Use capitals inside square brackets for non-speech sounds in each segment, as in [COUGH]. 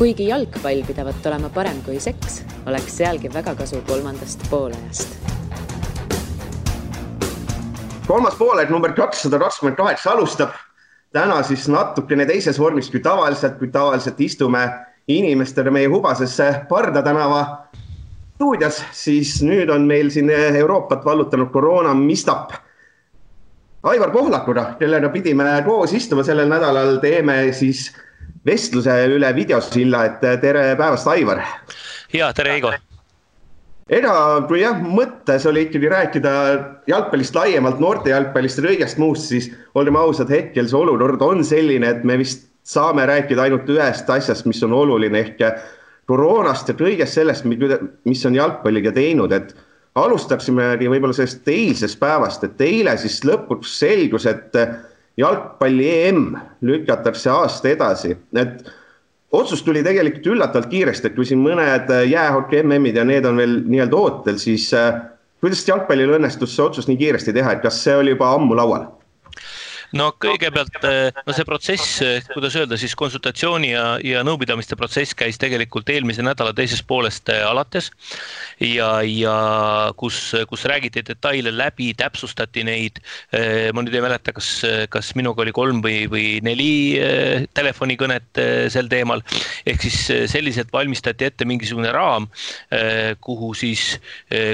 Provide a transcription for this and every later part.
kuigi jalgpall pidavat olema parem kui seks, oleks sealgi väga kasu kolmandast poolajast. kolmas poolaeg number kakssada kakskümmend kaheksa alustab täna siis natukene teises vormis kui tavaliselt, kui tavaliselt istume inimestele meie hubasesse Parda tänava stuudios, siis nüüd on meil siin Euroopat vallutanud koroona mistap. Aivar Pohlakuga, kellega pidime koos istuma sellel nädalal, teeme siis vestluse üle videosilla, et tere päevast, Aivar. ja tere, Igor ega kui jah, mõttes oli ikkagi rääkida jalgpallist laiemalt, noorte jalgpallist ja kõigest muust, siis olgem ausad, hetkel see olukord on selline, et me vist saame rääkida ainult ühest asjast, mis on oluline ehk koroonast ja kõigest sellest, mis on jalgpalliga teinud, et alustaksimegi võib-olla sellest eilsest päevast, et eile siis lõpuks selgus, et jalgpalli EM lükatakse aasta edasi, et otsus tuli tegelikult üllatavalt kiiresti, et kui siin mõned jäähoki MM-id ja need on veel nii-öelda ootel, siis kuidas jalgpallil õnnestus see otsus nii kiiresti teha, et kas see oli juba ammu laual? No kõigepealt, eh, no see protsess, eh, kuidas öelda siis konsultatsiooni ja, ja nõupidamiste protsess käis tegelikult eelmise nädala teisest poolest eh, alates. ja, ja kus, kus räägiti detaile läbi, täpsustati neid. ma nüüd ei mäleta, kas, kas minuga oli kolm või, või neli telefonikõnet sel teemal. ehk siis selliselt valmistati ette mingisugune raam, kuhu siis,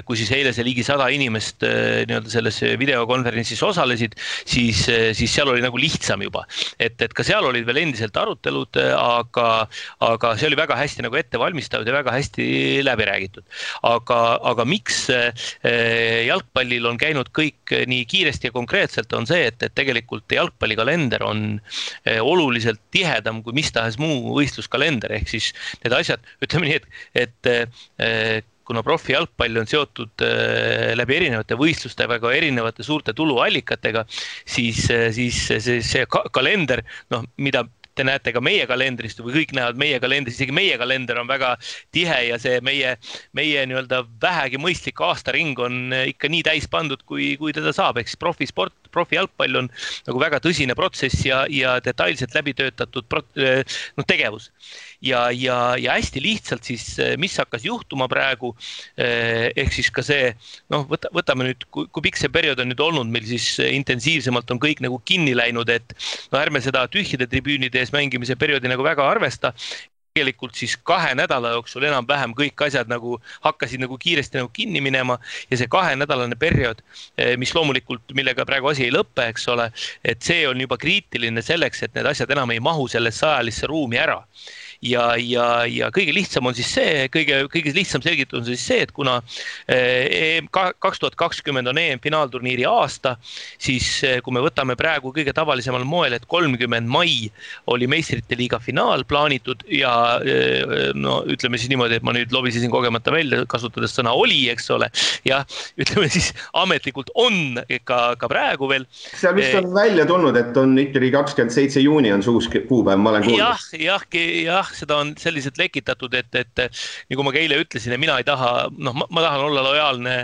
kui siis eile see ligi sada inimest nii-öelda selles videokonverentsis osalesid, siis, siis siis seal oli nagu lihtsam juba. et, et ka seal olid veel endiselt arutelud, aga, aga see oli väga hästi nagu ette valmistatud ja väga hästi läbi räägitud. aga, aga miks eh, jalgpallil on käinud kõik nii kiiresti ja konkreetselt, on see, et, et tegelikult jalgpallikalender on eh, oluliselt tihedam kui mis tahes muu võistluskalender, ehk siis need asjad, ütleme nii, et, et eh, kuna profijalgpall on seotud äh, läbi erinevate võistluste väga erinevate suurte tuluallikatega, siis, äh, siis see, see kalender, noh, mida te näete ka meie kalendrist või kõik näevad meie kalendrist, isegi meie kalender on väga tihe ja see meie, meie nii-öelda vähegi mõistlik aastaring on äh, ikka nii täis pandud, kui, kui teda saab, ehk siis profisport, profijalgpall on nagu väga tõsine protsess ja, ja detailselt läbi töötatud noh, tegevus ja, ja, ja hästi lihtsalt siis, eh, mis hakkas juhtuma praegu. Eh, ehk siis ka see noh, võta, võtame nüüd, kui, kui pikk see periood on nüüd olnud meil siis eh, intensiivsemalt on kõik nagu kinni läinud, et no ärme seda tühjade tribüünide ees mängimise perioodi nagu väga arvesta tegelikult siis kahe nädala jooksul enam-vähem kõik asjad nagu hakkasid nagu kiiresti nagu kinni minema ja see kahenädalane periood, mis loomulikult, millega praegu asi ei lõpe, eks ole, et see on juba kriitiline selleks, et need asjad enam ei mahu sellesse ajalisse ruumi ära ja, ja, ja kõige lihtsam on siis see, kõige, kõige lihtsam selgitus on siis see, et kuna eh, EM kaks tuhat kakskümmend on EM-finaalturniiri aasta, siis eh, kui me võtame praegu kõige tavalisemal moel, et kolmkümmend mai oli meistrite liiga finaal plaanitud ja eh, no ütleme siis niimoodi, et ma nüüd lobisesin kogemata välja, kasutades sõna oli, eks ole. jah, ütleme siis ametlikult on ka, ka praegu veel. seal vist on välja tulnud, et on ikkagi kakskümmend seitse juuni on see uus kuupäev, ma olen kuulnud. jah, jah, jah jah, seda on selliselt lekitatud, et, et nagu ma ka eile ütlesin, et mina ei taha, noh, ma tahan olla lojaalne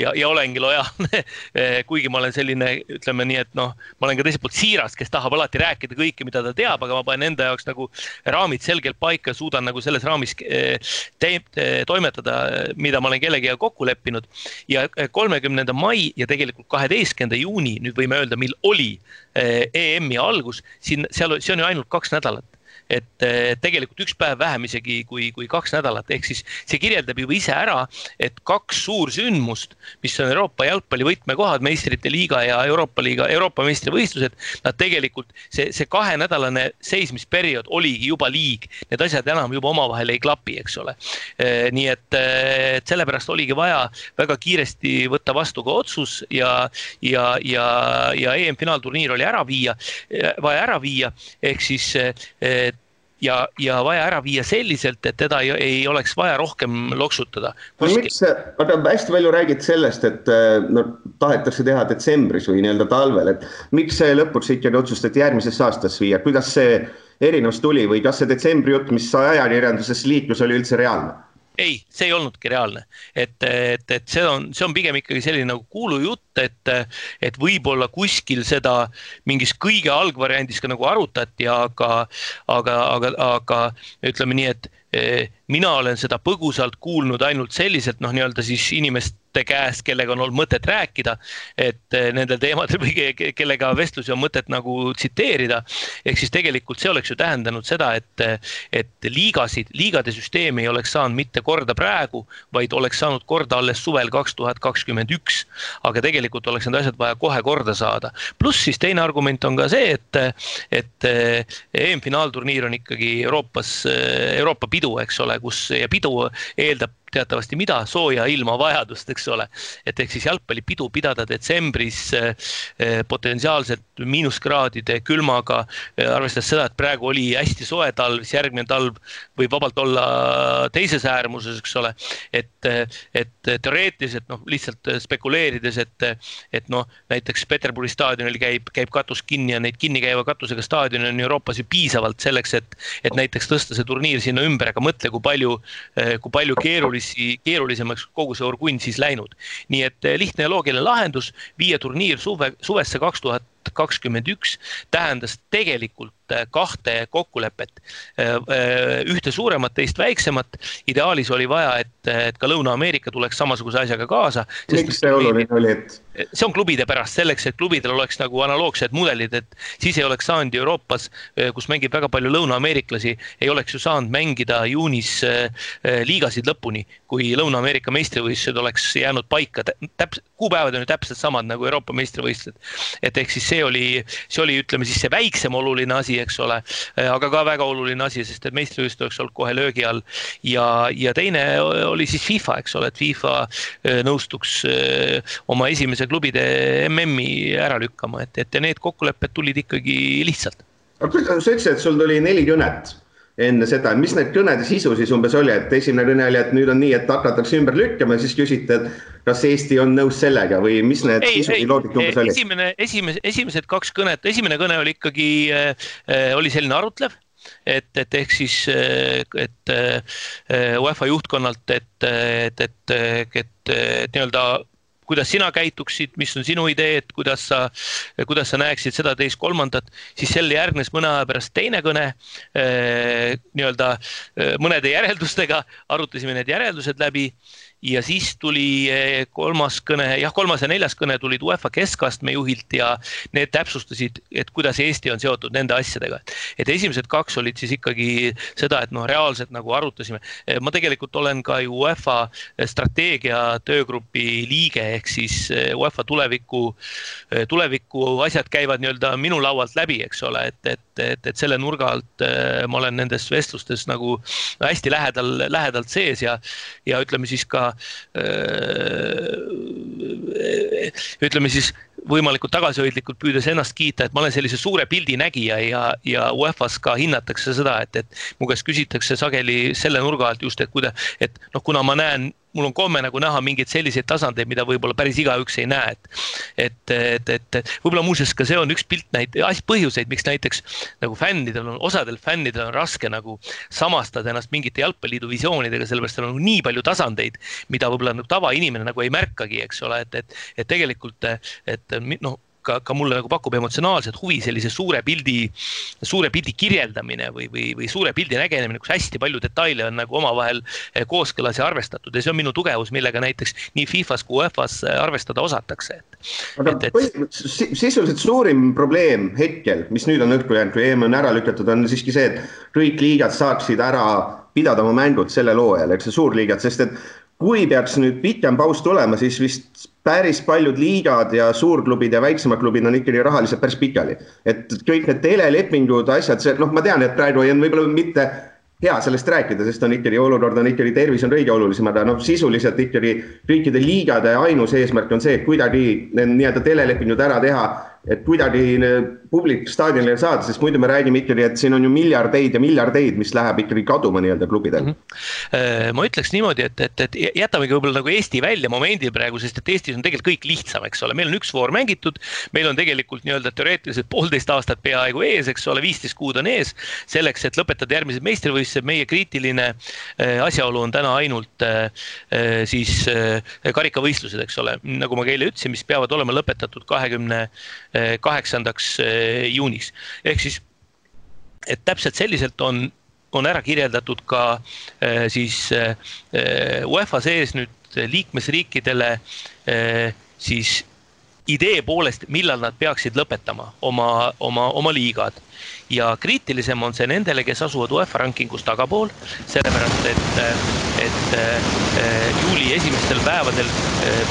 ja, ja olengi lojaalne [LAUGHS] kuigi ma olen selline, ütleme nii, et noh, ma olen ka teiselt poolt siiras, kes tahab alati rääkida kõike, mida ta teab, aga ma panen enda jaoks nagu raamid selgelt paika, suudan nagu selles raamis te, te, toimetada, mida ma olen kellegagi kokku leppinud. ja kolmekümnenda mai ja tegelikult kaheteistkümnenda juuni, nüüd võime öelda, mil oli EM-i algus, siin, seal, see on ju ainult kaks nädalat et tegelikult üks päev vähem isegi kui, kui kaks nädalat, ehk siis see kirjeldab juba ise ära, et kaks suursündmust, mis on Euroopa jalgpalli võtmekohad, meistrite liiga ja Euroopa liiga, Euroopa meistrivõistlused, nad tegelikult see, see kahenädalane seismisperiood oligi juba liig, need asjad enam juba omavahel ei klapi, eks ole. nii et, et sellepärast oligi vaja väga kiiresti võtta vastu ka otsus ja, ja, ja, ja EM-finaalturniir oli ära viia, vaja ära viia, ehk siis ja, ja vaja ära viia selliselt, et teda ei, ei oleks vaja rohkem loksutada. no miks, aga hästi palju räägid sellest, et äh, no tahetakse teha detsembris või nii-öelda talvel, et miks see lõpuks ikkagi otsustati järgmisesse aastasse viia, kuidas see erinevus tuli või kas see detsembri jutt, mis ajakirjanduses liiklus, oli üldse reaalne? Ei, see ei olnudki reaalne, et, et, et see on, see on pigem ikkagi selline nagu kuulujutt, et, et võib-olla kuskil seda mingis kõige algvariandis ka nagu arutati, aga, aga, aga, aga ütleme nii, et mina olen seda põgusalt kuulnud ainult selliselt noh, nii-öelda siis inimest käest, kellega on olnud mõtet rääkida, et eh, nendel teemadel või kellega vestlusi on mõtet nagu tsiteerida. ehk siis tegelikult see oleks ju tähendanud seda, et, et liigasid, liigade süsteem ei oleks saanud mitte korda praegu, vaid oleks saanud korda alles suvel kaks tuhat kakskümmend üks. aga tegelikult oleks need asjad vaja kohe korda saada. pluss siis teine argument on ka see, et, et EM-finaalturniir on ikkagi Euroopas, Euroopa pidu, eks ole, kus ja pidu eeldab teatavasti mida, sooja ilma vajadust, eks ole. et ehk siis jalgpallipidu pidada detsembris eh, eh, potentsiaalselt miinuskraadide külmaga, eh, arvestades seda, et praegu oli hästi soe talv, siis järgmine talv võib vabalt olla teises äärmuses, eks ole. et, et teoreetiliselt noh, lihtsalt spekuleerides, et, et noh, näiteks Peterburi staadionil käib, käib katus kinni ja neid kinnikäiva katusega staadione on Euroopas ju piisavalt selleks, et, et näiteks tõsta see turniir sinna ümber, aga mõtle, kui palju, kui palju keerulisi keerulisi, keerulisemaks kogu see orgunn siis läinud. nii et eh, lihtne ja loogiline lahendus, viia turniir suve, suvesse kaks tuhat kakskümmend üks tähendas tegelikult kahte kokkulepet. Eh, ühte suuremat, teist väiksemat. ideaalis oli vaja, et, et ka Lõuna-Ameerika tuleks samasuguse asjaga kaasa. miks see oluline oli, et? see on klubide pärast, selleks, et klubidel oleks nagu analoogsed mudelid, et siis ei oleks saanud Euroopas, kus mängib väga palju lõunaameeriklasi, ei oleks ju saanud mängida juunis liigasid lõpuni, kui Lõuna-Ameerika meistrivõistlused oleks jäänud paika. täpselt, kuupäevad on ju täpselt samad nagu Euroopa meistrivõistlused. et ehk siis see oli, see oli, ütleme siis see väiksem oluline asi, eks ole, aga ka väga oluline asi, sest et meistrivõistlused oleks olnud kohe löögi all. ja, ja teine oli siis FIFA, eks ole, et FIFA nõustuks oma esimese klubide MM-i ära lükkama, et, et need kokkulepped tulid ikkagi lihtsalt. aga sa ütlesid, et sul tuli neli kõnet enne seda, mis need kõnede sisu siis umbes oli, et esimene kõne oli, et nüüd on nii, et hakatakse ümber lükkama ja siis küsiti, et kas Eesti on nõus sellega või mis need ei, sisu või loogika umbes oli? esimene, esimese, esimesed kaks kõnet, esimene kõne oli ikkagi äh,, oli selline arutlev et, et ehk siis, et UEFA juhtkonnalt, et, et, et, et, et, et nii-öelda kuidas sina käituksid, mis on sinu ideed, kuidas sa, kuidas sa näeksid seda, teist, kolmandat, siis sellele järgnes mõne aja pärast teine kõne eh, nii-öelda eh, mõnede järeldustega, arutasime need järeldused läbi ja siis tuli eh, kolmas kõne, jah, kolmas ja neljas kõne tulid UEFA keskastme juhilt ja need täpsustasid, et kuidas Eesti on seotud nende asjadega. et esimesed kaks olid siis ikkagi seda, et noh, reaalselt nagu arutasime. Eh, ma tegelikult olen ka ju UEFA strateegia töögrupi liige, ehk siis eh, UEFA tuleviku, tuleviku asjad käivad nii-öelda minu laualt läbi, eks ole, et, et, et, et selle nurga alt ma olen nendes vestlustes nagu hästi lähedal, lähedalt sees ja, ja ütleme siis ka ütleme siis võimalikult tagasihoidlikult püüdes ennast kiita, et ma olen sellise suure pildi nägija ja, ja UEFA-s ka hinnatakse seda, et, et mu käest küsitakse sageli selle nurga alt just, et kuida-, et noh, kuna ma näen mul on komme nagu näha mingeid selliseid tasandeid, mida võib-olla päris igaüks ei näe, et. et, et, et võib-olla muuseas ka see on üks pilt näit-, põhjuseid, miks näiteks nagu fännidel on, osadel fännidel on raske nagu samastada ennast mingite jalgpalliliidu visioonidega, sellepärast seal on nii palju tasandeid, mida võib-olla nagu tavainimene nagu ei märkagi, eks ole, et, et, et tegelikult, et noh ka, ka mulle nagu pakub emotsionaalset huvi sellise suure pildi, suure pildi kirjeldamine või, või, või suure pildi nägemine, kus hästi palju detaile on nagu omavahel eh, kooskõlas ja arvestatud ja see on minu tugevus, millega näiteks nii Fifas kui UEFA-s eh, arvestada osatakse, et. aga et, et... sisuliselt suurim probleem hetkel, mis nüüd on õhku jäänud, kui EM on ära lükatud, on siiski see, et kõik liigad saaksid ära pidada oma mängud sellel hooajal, eks see suurliigad, sest et kui peaks nüüd pikem paus tulema, siis vist päris paljud liigad ja suurklubid ja väiksemad klubid on ikkagi rahaliselt päris pikali. et kõik need telelepingud, asjad, see noh, ma tean, et praegu on võib-olla mitte hea sellest rääkida, sest on ikkagi olukord on ikkagi tervis on kõige olulisem, aga noh, sisuliselt ikkagi kõikide liigade ainus eesmärk on see, et kuidagi need nii-öelda telelepingud ära teha, et kuidagi publik staadionile saada, sest muidu me räägime ikkagi, et siin on ju miljardeid ja miljardeid, mis läheb ikkagi kaduma nii-öelda klubidel mm. -hmm. ma ütleks niimoodi, et, et, et jätamegi võib-olla nagu Eesti välja momendil praegu, sest et Eestis on tegelikult kõik lihtsam, eks ole, meil on üks voor mängitud. meil on tegelikult nii-öelda teoreetiliselt poolteist aastat peaaegu ees, eks ole, viisteist kuud on ees. selleks, et lõpetada järgmised meistrivõistlused, meie kriitiline äh, asjaolu on täna ainult äh, siis karikavõistlused, eks ole, nagu ma ka eile ütlesin, mis peavad olema lõpetatud kahekümne kaheksandaks juuniks. ehk siis, et täpselt selliselt on, on ära kirjeldatud ka äh, siis äh, UEFA sees nüüd liikmesriikidele äh, siis idee poolest, millal nad peaksid lõpetama oma, oma, oma liigad. ja kriitilisem on see nendele, kes asuvad UEFA rankingus tagapool, sellepärast et, et juuli esimestel päevadel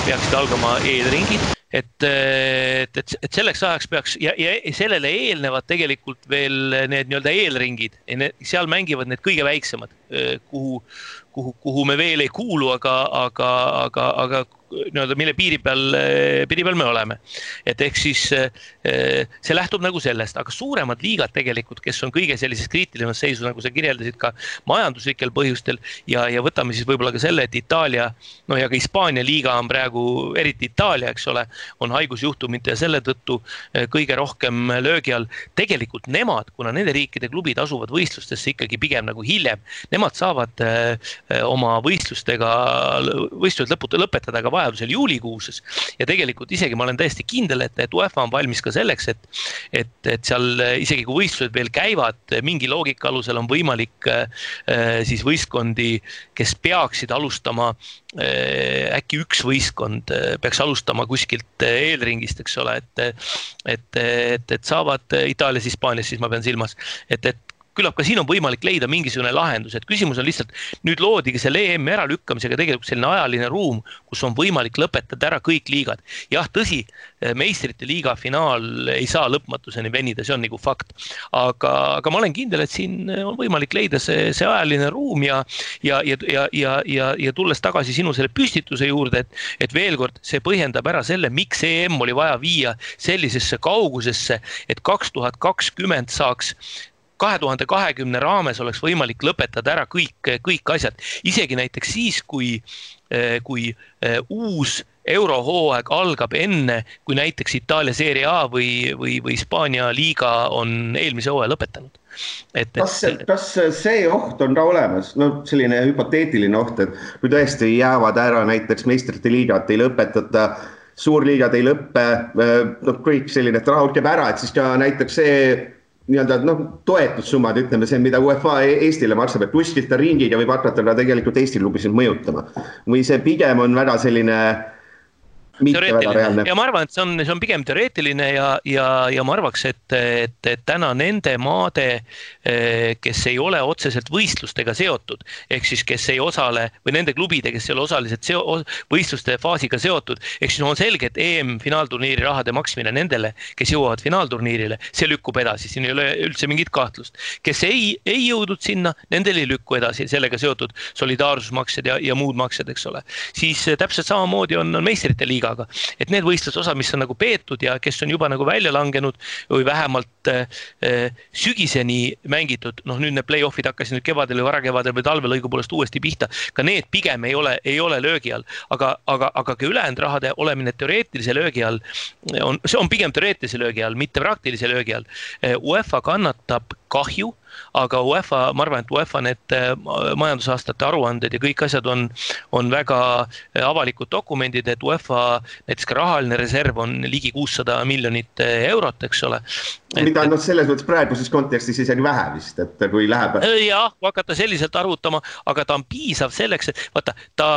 peaksid algama eelringid et, et, et, et selleks ajaks peaks ja, ja sellele eelnevad tegelikult veel need nii-öelda eelringid, seal mängivad need kõige väiksemad, kuhu, kuhu, kuhu me veel ei kuulu, aga, aga, aga, aga nii-öelda, mille piiri peal, piiri peal me oleme. et ehk siis eh, see lähtub nagu sellest, aga suuremad liigad tegelikult, kes on kõige sellises kriitilisemas seisus, nagu sa kirjeldasid ka majanduslikel põhjustel ja, ja võtame siis võib-olla ka selle, et Itaalia, no ja ka Hispaania liiga on praegu, eriti Itaalia, eks ole, on haigusjuhtumite ja selle tõttu eh, kõige rohkem löögi all. tegelikult nemad, kuna nende riikide klubid asuvad võistlustesse ikkagi pigem nagu hiljem, nemad saavad eh, oma võistlustega, võistlused lõputu lõpetada ka vajadusel juulikuuses. ja tegelikult isegi ma olen täiesti kindel, et, et UEFA on valmis ka selleks, et, et, et seal isegi kui võistlused veel käivad, mingi loogika alusel on võimalik äh, siis võistkondi, kes peaksid alustama äh, äkki üks võistkond äh, peaks alustama kuskilt eelringist, eks ole, et, et, et, et saavad Itaalias, Hispaanias, siis ma pean silmas, et, et küllap ka siin on võimalik leida mingisugune lahendus, et küsimus on lihtsalt nüüd loodigi selle EM-i äralükkamisega tegelikult selline ajaline ruum, kus on võimalik lõpetada ära kõik liigad. jah, tõsi, meistrite liiga finaal ei saa lõpmatuseni venida, see on nagu fakt. aga, aga ma olen kindel, et siin on võimalik leida see, see ajaline ruum ja, ja, ja, ja, ja, ja, ja tulles tagasi sinu selle püstituse juurde, et, et veel kord, see põhjendab ära selle, miks EM oli vaja viia sellisesse kaugusesse, et kaks tuhat kakskümmend saaks kahe tuhande kahekümne raames oleks võimalik lõpetada ära kõik, kõik asjad, isegi näiteks siis, kui, kui eh, uus eurohooaeg algab enne, kui näiteks Itaalia Serie A või, või, või Hispaania liiga on eelmise hooaja lõpetanud. et, kas, kas see oht on ka olemas, no selline hüpoteetiline oht, et kui tõesti jäävad ära näiteks meistrite liigat ei lõpetata, suurliigad ei lõppe, noh, kõik selline, et raha käib ära, et siis ka näiteks see nii-öelda noh, toetussummad, ütleme see, mida UEFA e-, Eestile maksab, et kuskilt ta ringiga võib hakata ka tegelikult Eesti klubisid mõjutama. või see pigem on väga selline teoreetiline ja ma arvan, et see on, see on pigem teoreetiline ja, ja, ja ma arvaks, et, et, et täna nende maade, eh, kes ei ole otseselt võistlustega seotud, ehk siis kes ei osale või nende klubide, kes ei ole osaliselt seo-, võistluste faasiga seotud, ehk siis on selge, et EM-finaalturniiri rahade maksmine nendele, kes jõuavad finaalturniirile, see lükkub edasi, siin ei ole üldse mingit kahtlust. kes ei, ei jõudnud sinna, nendel ei lükku edasi sellega seotud solidaarsusmaksed ja, ja muud maksed, eks ole. siis täpselt samamoodi on, on meistrite liiga liigaga. et need võistlusosad, mis on nagu peetud ja kes on juba nagu välja langenud või vähemalt äh, äh, sügiseni mängitud, noh nüüd need play-off'id hakkasid nüüd kevadel või varakevadel või talvel õigupoolest uuesti pihta. ka need pigem ei ole, ei ole löögi all, aga, aga, aga ka ülejäänud rahade olemine teoreetilise löögi all on, see on pigem teoreetilise löögi all, mitte praktilise löögi all. Äh, UEFA kannatab kahju aga UEFA, ma arvan, et UEFA need äh, majandusaastate aruanded ja kõik asjad on, on väga äh, avalikud dokumendid, et UEFA näiteks ka rahaline reserv on ligi kuussada miljonit äh, eurot, eks ole. mida noh, selles mõttes praeguses kontekstis isegi vähe vist, et kui läheb. jah, kui hakata selliselt arvutama, aga ta on piisav selleks, et vaata, ta,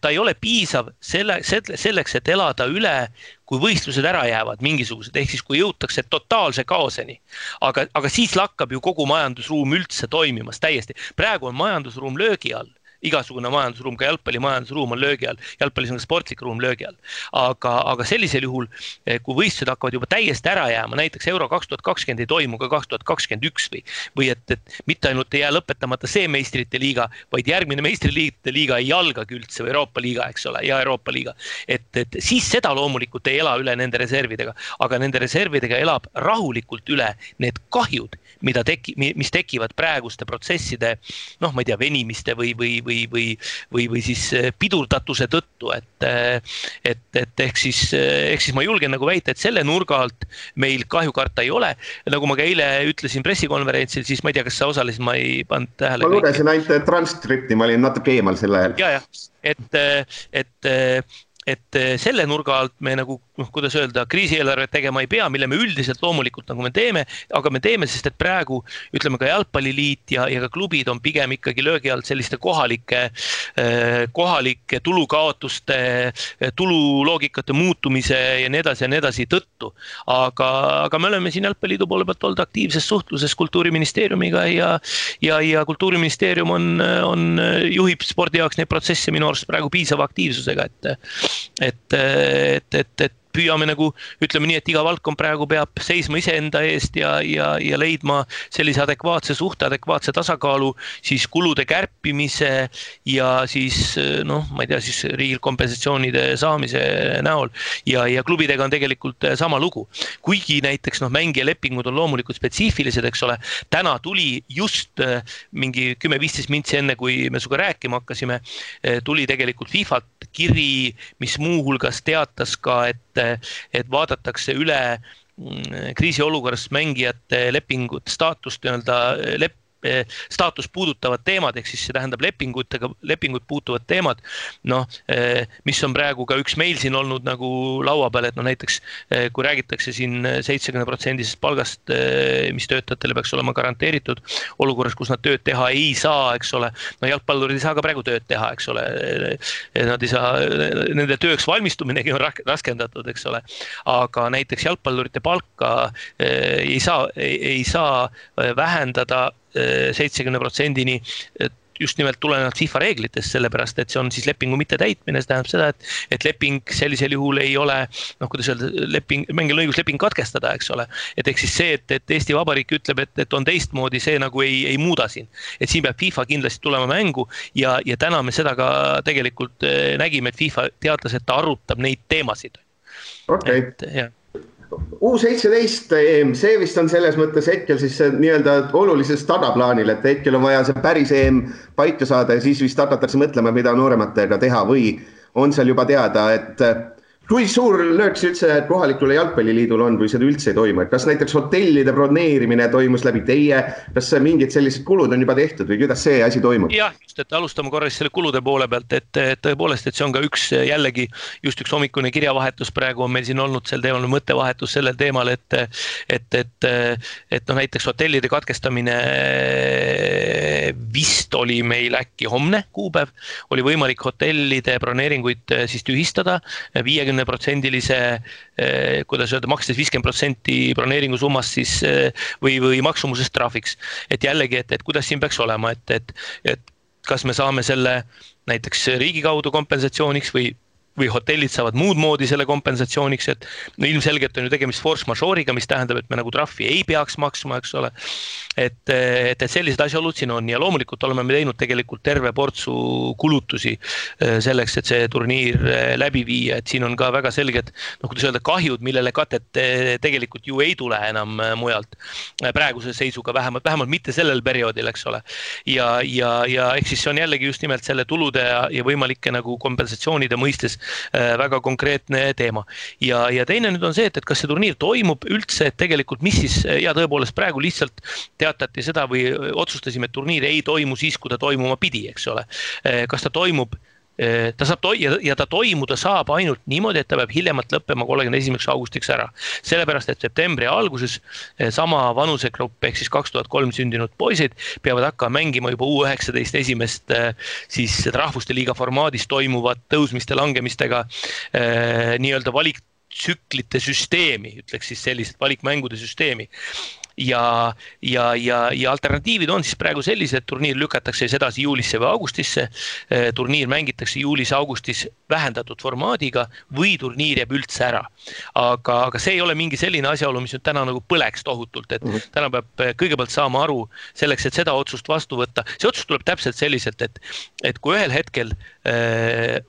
ta ei ole piisav selle, selleks, et elada üle kui võistlused ära jäävad, mingisugused, ehk siis kui jõutakse totaalse kaoseni. aga, aga siis lakkab ju kogu majandusruum üldse toimimas täiesti. praegu on majandusruum löögi all igasugune majandusruum, ka jalgpalli majandusruum on löögi all, jalgpallis on ka sportlik ruum löögi all. aga, aga sellisel juhul, eh, kui võistlused hakkavad juba täiesti ära jääma, näiteks euro kaks tuhat kakskümmend ei toimu ka kaks tuhat kakskümmend üks või, või et, et mitte ainult ei jää lõpetamata see meistrite liiga, vaid järgmine meistriliigide liiga ei algagi üldse või Euroopa liiga, eks ole, ja Euroopa liiga. et, et siis seda loomulikult ei ela üle nende reservidega, aga nende reservidega elab rahulikult üle need kahjud, mida teki-, mis tekivad praeguste protsesside noh, ma ei tea, venimiste või, või, või, või, või, või siis eh, pidurdatuse tõttu, et eh, et, et ehk siis, eh, ehk siis ma julgen nagu väita, et selle nurga alt meil kahju karta ei ole. nagu ma ka eile ütlesin pressikonverentsil, siis ma ei tea, kas sa osalesid, ma ei pannud tähele. ma lugesin ainult transkripti, ma olin natuke eemal sel ajal. ja, jah, et, et et selle nurga alt me nagu noh, kuidas öelda, kriisieelarvet tegema ei pea, mille me üldiselt loomulikult nagu me teeme, aga me teeme, sest et praegu ütleme ka jalgpalliliit ja, ja ka klubid on pigem ikkagi löögi alt selliste kohalike, eh, kohalike tulukaotuste, eh, tululoogikate muutumise ja nii edasi ja nii edasi tõttu. aga, aga me oleme siin Jalgpalliliidu poole pealt olnud aktiivses suhtluses kultuuriministeeriumiga ja, ja, ja kultuuriministeerium on, on, juhib spordi jaoks neid protsesse minu arust praegu piisava aktiivsusega, et, et, et, et, et püüame nagu ütleme nii, et iga valdkond praegu peab seisma iseenda eest ja, ja, ja leidma sellise adekvaatse suhte, adekvaatse tasakaalu siis kulude kärpimise ja siis noh, ma ei tea, siis riigilt kompensatsioonide saamise näol. ja, ja klubidega on tegelikult sama lugu, kuigi näiteks noh, mängijalepingud on loomulikult spetsiifilised, eks ole. täna tuli just äh, mingi kümme-viisteist mintsi enne, kui me sinuga rääkima hakkasime, äh, tuli tegelikult Fifalt kiri, mis muuhulgas teatas ka, et et vaadatakse üle mm, kriisiolukorras mängijate lepingut, staatust nii-öelda lep-, staatust puudutavad teemad, ehk siis see tähendab lepingutega, lepingut puutuvad teemad. noh, eh, mis on praegu ka üks meil siin olnud nagu laua peal, et noh, näiteks eh, kui räägitakse siin seitsekümne protsendisest palgast, mis töötajatele peaks olema garanteeritud olukorras, kus nad tööd teha ei saa, eks ole. no jalgpallurid ei saa ka praegu tööd teha, eks ole. Nad ei saa, nende tööks valmistuminegi on raskendatud, eks ole. aga näiteks jalgpallurite palka ei saa, ei saa vähendada seitsekümne protsendini just nimelt tulenevalt FIFA reeglitest, sellepärast et see on siis lepingu mittetäitmine, see tähendab seda, et, et leping sellisel juhul ei ole noh, kuidas öelda, leping, mängijal on õigus leping katkestada, eks ole. et ehk siis see, et, et Eesti Vabariik ütleb, et, et on teistmoodi, see nagu ei, ei muuda siin. et siin peab FIFA kindlasti tulema mängu ja, ja täna me seda ka tegelikult eh, nägime, et FIFA teatas, et ta arutab neid teemasid. okei okay U seitseteist EM, see vist on selles mõttes hetkel siis nii-öelda olulises tagaplaanil, et hetkel on vaja see päris EM paika saada ja siis vist hakatakse mõtlema, mida noorematega teha või on seal juba teada, et kui suur löök see üldse kohalikule jalgpalliliidule on või seda üldse ei toimu, et kas näiteks hotellide broneerimine toimus läbi teie, kas mingid sellised kulud on juba tehtud või kuidas see asi toimub? jah, just, et alustame korra siis selle kulude poole pealt, et tõepoolest, et see on ka üks jällegi just üks hommikune kirjavahetus praegu on meil siin olnud sel teemal, mõttevahetus sellel teemal, et et, et, et noh, näiteks hotellide katkestamine vist oli meil äkki homne kuupäev, oli võimalik hotellide broneeringuid siis tühistada. Viiekümne viiekümneprotsendilise eh, kuidas öelda, makstes viiskümmend protsenti broneeringu summast siis eh, või, või maksumusest trahviks. et jällegi, et, et kuidas siin peaks olema, et, et, et kas me saame selle näiteks riigi kaudu kompensatsiooniks või või hotellid saavad muud moodi selle kompensatsiooniks, et no ilmselgelt on ju tegemist force majeure'iga, mis tähendab, et me nagu trahvi ei peaks maksma, eks ole. Et, et, et sellised asjaolud siin on ja loomulikult oleme me teinud tegelikult terve portsu kulutusi äh, selleks, et see turniir äh, läbi viia, et siin on ka väga selged noh, kuidas öelda, kahjud, millele katet äh, tegelikult ju ei tule enam mujalt. praeguse seisuga vähemalt, vähemalt mitte sellel perioodil, eks ole. ja, ja, ja ehk siis see on jällegi just nimelt selle tulude ja, ja võimalike nagu kompensatsioonide mõistes väga konkreetne teema. ja, ja teine nüüd on see, et, et kas see turniir toimub üldse, et tegelikult mis siis ja tõepoolest praegu lihtsalt teatati seda või otsustasime, et turniir ei toimu siis, kui ta toimuma pidi, eks ole. Kas ta toimub ta saab toi- ja, ja ta toimuda saab ainult niimoodi, et ta peab hiljemalt lõppema kolmekümne esimeseks augustiks ära. sellepärast, et septembri alguses sama vanusegrupp ehk siis kaks tuhat kolm sündinud poisid peavad hakkama mängima juba U üheksateist esimest siis rahvuste liiga formaadis toimuvat tõusmiste-langemistega nii-öelda valiktsüklite süsteemi, ütleks siis sellist valikmängude süsteemi ja, ja, ja, ja alternatiivid on siis praegu sellised, et turniir lükatakse siis edasi juulisse või augustisse. turniir mängitakse juulis-augustis vähendatud formaadiga või turniir jääb üldse ära. aga, aga see ei ole mingi selline asjaolu, mis nüüd täna nagu põleks tohutult, et -hmm. täna peab kõigepealt saama aru selleks, et seda otsust vastu võtta. see otsus tuleb täpselt selliselt, et, et kui ühel hetkel äh,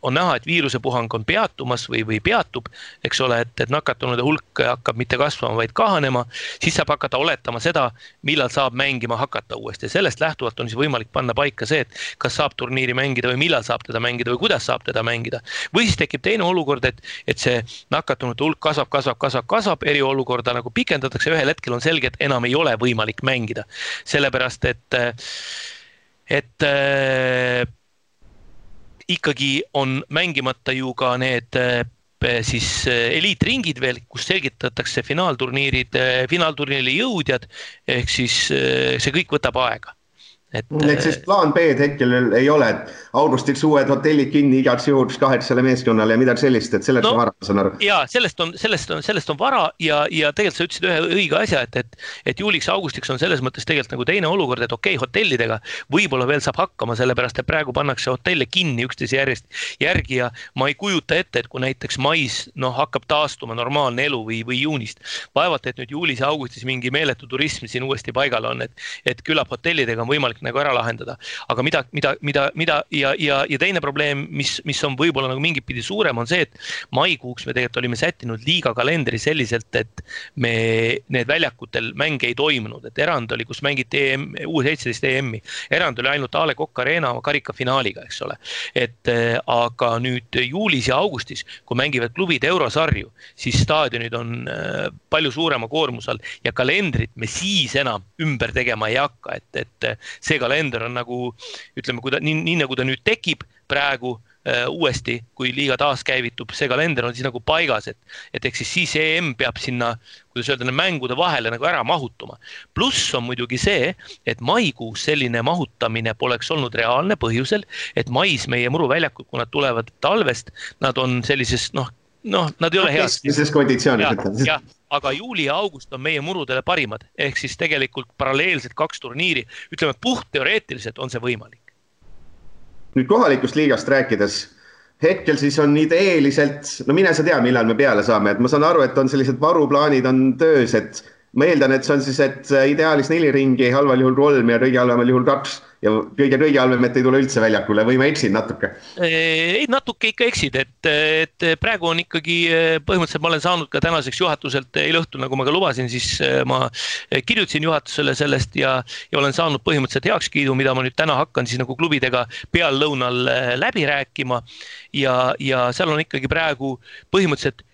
on näha, et viirusepuhang on peatumas või, või peatub, eks ole, et, et nakatunute hulk hakkab mitte kasvama, vaid kahanema, siis saab hakata oletama seda, millal saab mängima hakata uuesti. sellest lähtuvalt on siis võimalik panna paika see, et kas saab turniiri mängida või millal saab teda mängida või kuidas saab teda mängida või siis tekib teine olukord, et, et see nakatunute hulk kasvab, kasvab, kasvab, kasvab, eriolukorda nagu pikendatakse, ühel hetkel on selge, et enam ei ole võimalik mängida. sellepärast, et, et äh, ikkagi on mängimata ju ka need äh, siis äh, eliitringid veel, kus selgitatakse finaalturniirid, finaalturniiri jõudjad. ehk siis see kõik võtab aega et. ehk siis plaan B-d hetkel ei ole, et augustiks uued hotellid kinni igaks juhuks kaheksale meeskonnale ja midagi sellist, et selleks no, on vara, ma saan aru. ja sellest on, sellest on, sellest on vara ja, ja tegelikult sa ütlesid ühe õige asja, et, et, et juuliks-augustiks on selles mõttes tegelikult nagu teine olukord, et okei okay,, hotellidega võib-olla veel saab hakkama, sellepärast et praegu pannakse hotelle kinni üksteise järjest järgi ja ma ei kujuta ette, et kui näiteks mais noh, hakkab taastuma normaalne elu või, või juunist. vaevalt, et nüüd juulis ja augustis mingi meeletu turism siin uuesti paigal on, et, et küllap hotellidega on võimalik nagu ära lahendada. aga mida, mida, mida, mida ja, ja, ja teine probleem, mis, mis on võib-olla nagu mingit pidi suurem, on see, et maikuuks me tegelikult olime sättinud liiga kalendri selliselt, et me need väljakutel mänge ei toimunud, et erand oli, kus mängiti EM, U17 EM-i. erand oli ainult A Le Coq Arena karikafinaaliga, eks ole. et äh, aga nüüd juulis ja augustis, kui mängivad klubid eurosarju, siis staadionid on äh, palju suurema koormuse all ja kalendrit me siis enam ümber tegema ei hakka, et, et see see kalender on nagu ütleme, kui ta nii, nii nagu ta nüüd tekib praegu äh, uuesti, kui liiga taaskäivitub, see kalender on siis nagu paigas, et, et ehk siis siis EM peab sinna, kuidas öelda, mängude vahele nagu ära mahutuma. pluss on muidugi see, et maikuus selline mahutamine poleks olnud reaalne põhjusel, et mais meie muruväljakud, kui nad tulevad talvest, nad on sellises noh, noh, nad ei ole heas. keskmises konditsioonis ütleme. jah, aga juuli ja august on meie murudele parimad, ehk siis tegelikult paralleelselt kaks turniiri, ütleme puhtteoreetiliselt on see võimalik. nüüd kohalikust liigast rääkides, hetkel siis on ideeliselt, no mine sa tea, millal me peale saame, et ma saan aru, et on sellised varuplaanid on töös, et ma eeldan, et see on siis, et ideaalis neli ringi, halval juhul kolm ja kõige halvemal juhul kaks ja kõige kõige halvem, et ei tule üldse väljakule või ma eksin natuke? ei, natuke ikka eksid, et, et praegu on ikkagi põhimõtteliselt ma olen saanud ka tänaseks juhatuselt eile õhtul, nagu ma ka lubasin, siis ma kirjutasin juhatusele sellest ja, ja olen saanud põhimõtteliselt heakskiidu, mida ma nüüd täna hakkan siis nagu klubidega peallõunal läbi rääkima. ja, ja seal on ikkagi praegu põhimõtteliselt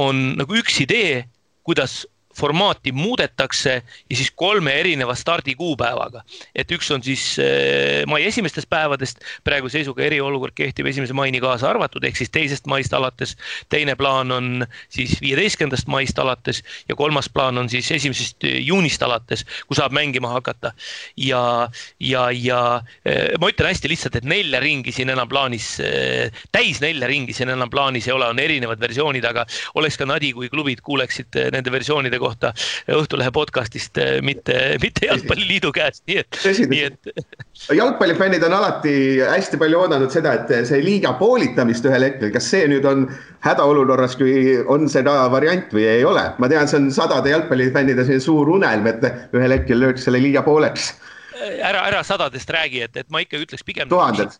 on nagu üks idee, kuidas formaati muudetakse ja siis kolme erineva stardikuupäevaga. et üks on siis äh, mai esimestest päevadest, praegu seisuga eriolukord kehtib esimese maini kaasa arvatud, ehk siis teisest maist alates. teine plaan on siis viieteistkümnendast maist alates ja kolmas plaan on siis esimesest juunist alates, kui saab mängima hakata. ja, ja, ja äh, ma ütlen hästi lihtsalt, et nelja ringi siin enam plaanis, täis nelja ringi siin enam plaanis ei ole, on erinevad versioonid, aga oleks ka nadi, kui klubid kuuleksid nende versioonide kohta kohta Õhtulehe podcast'ist, eh, mitte, mitte Jalgpalliliidu käest, nii et, nii et. jalgpallifännid on alati hästi palju oodanud seda, et see liiga poolitamist ühel hetkel, kas see nüüd on hädaolukorras, kui on seda variant või ei ole? ma tean, see on sadade jalgpallifännide selline suur unelm, et ühel hetkel lööks selle liiga pooleks ära, ära sadadest räägi, et, et ma ikka ütleks pigem. tuhanded.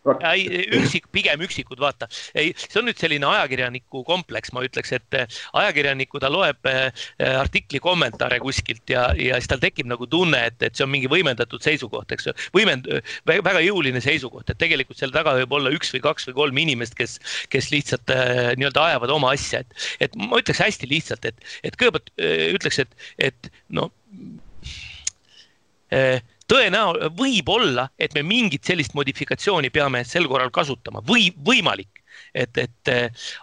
üksik, pigem üksikud, vaata. ei, see on nüüd selline ajakirjaniku kompleks, ma ütleks, et eh, ajakirjaniku ta loeb eh, artikli kommentaare kuskilt ja, ja siis tal tekib nagu tunne, et, et see on mingi võimendatud seisukoht, eks ju. võimend-, väga jõuline seisukoht, et tegelikult seal taga võib olla üks või kaks või kolm inimest, kes, kes lihtsalt nii-öelda ajavad oma asja, et, et ma ütleks hästi lihtsalt, et, et kõigepealt ütleks, et, et noh tõenäol-, võib-olla, et me mingit sellist modifikatsiooni peame sel korral kasutama. Või võimalik. Et, et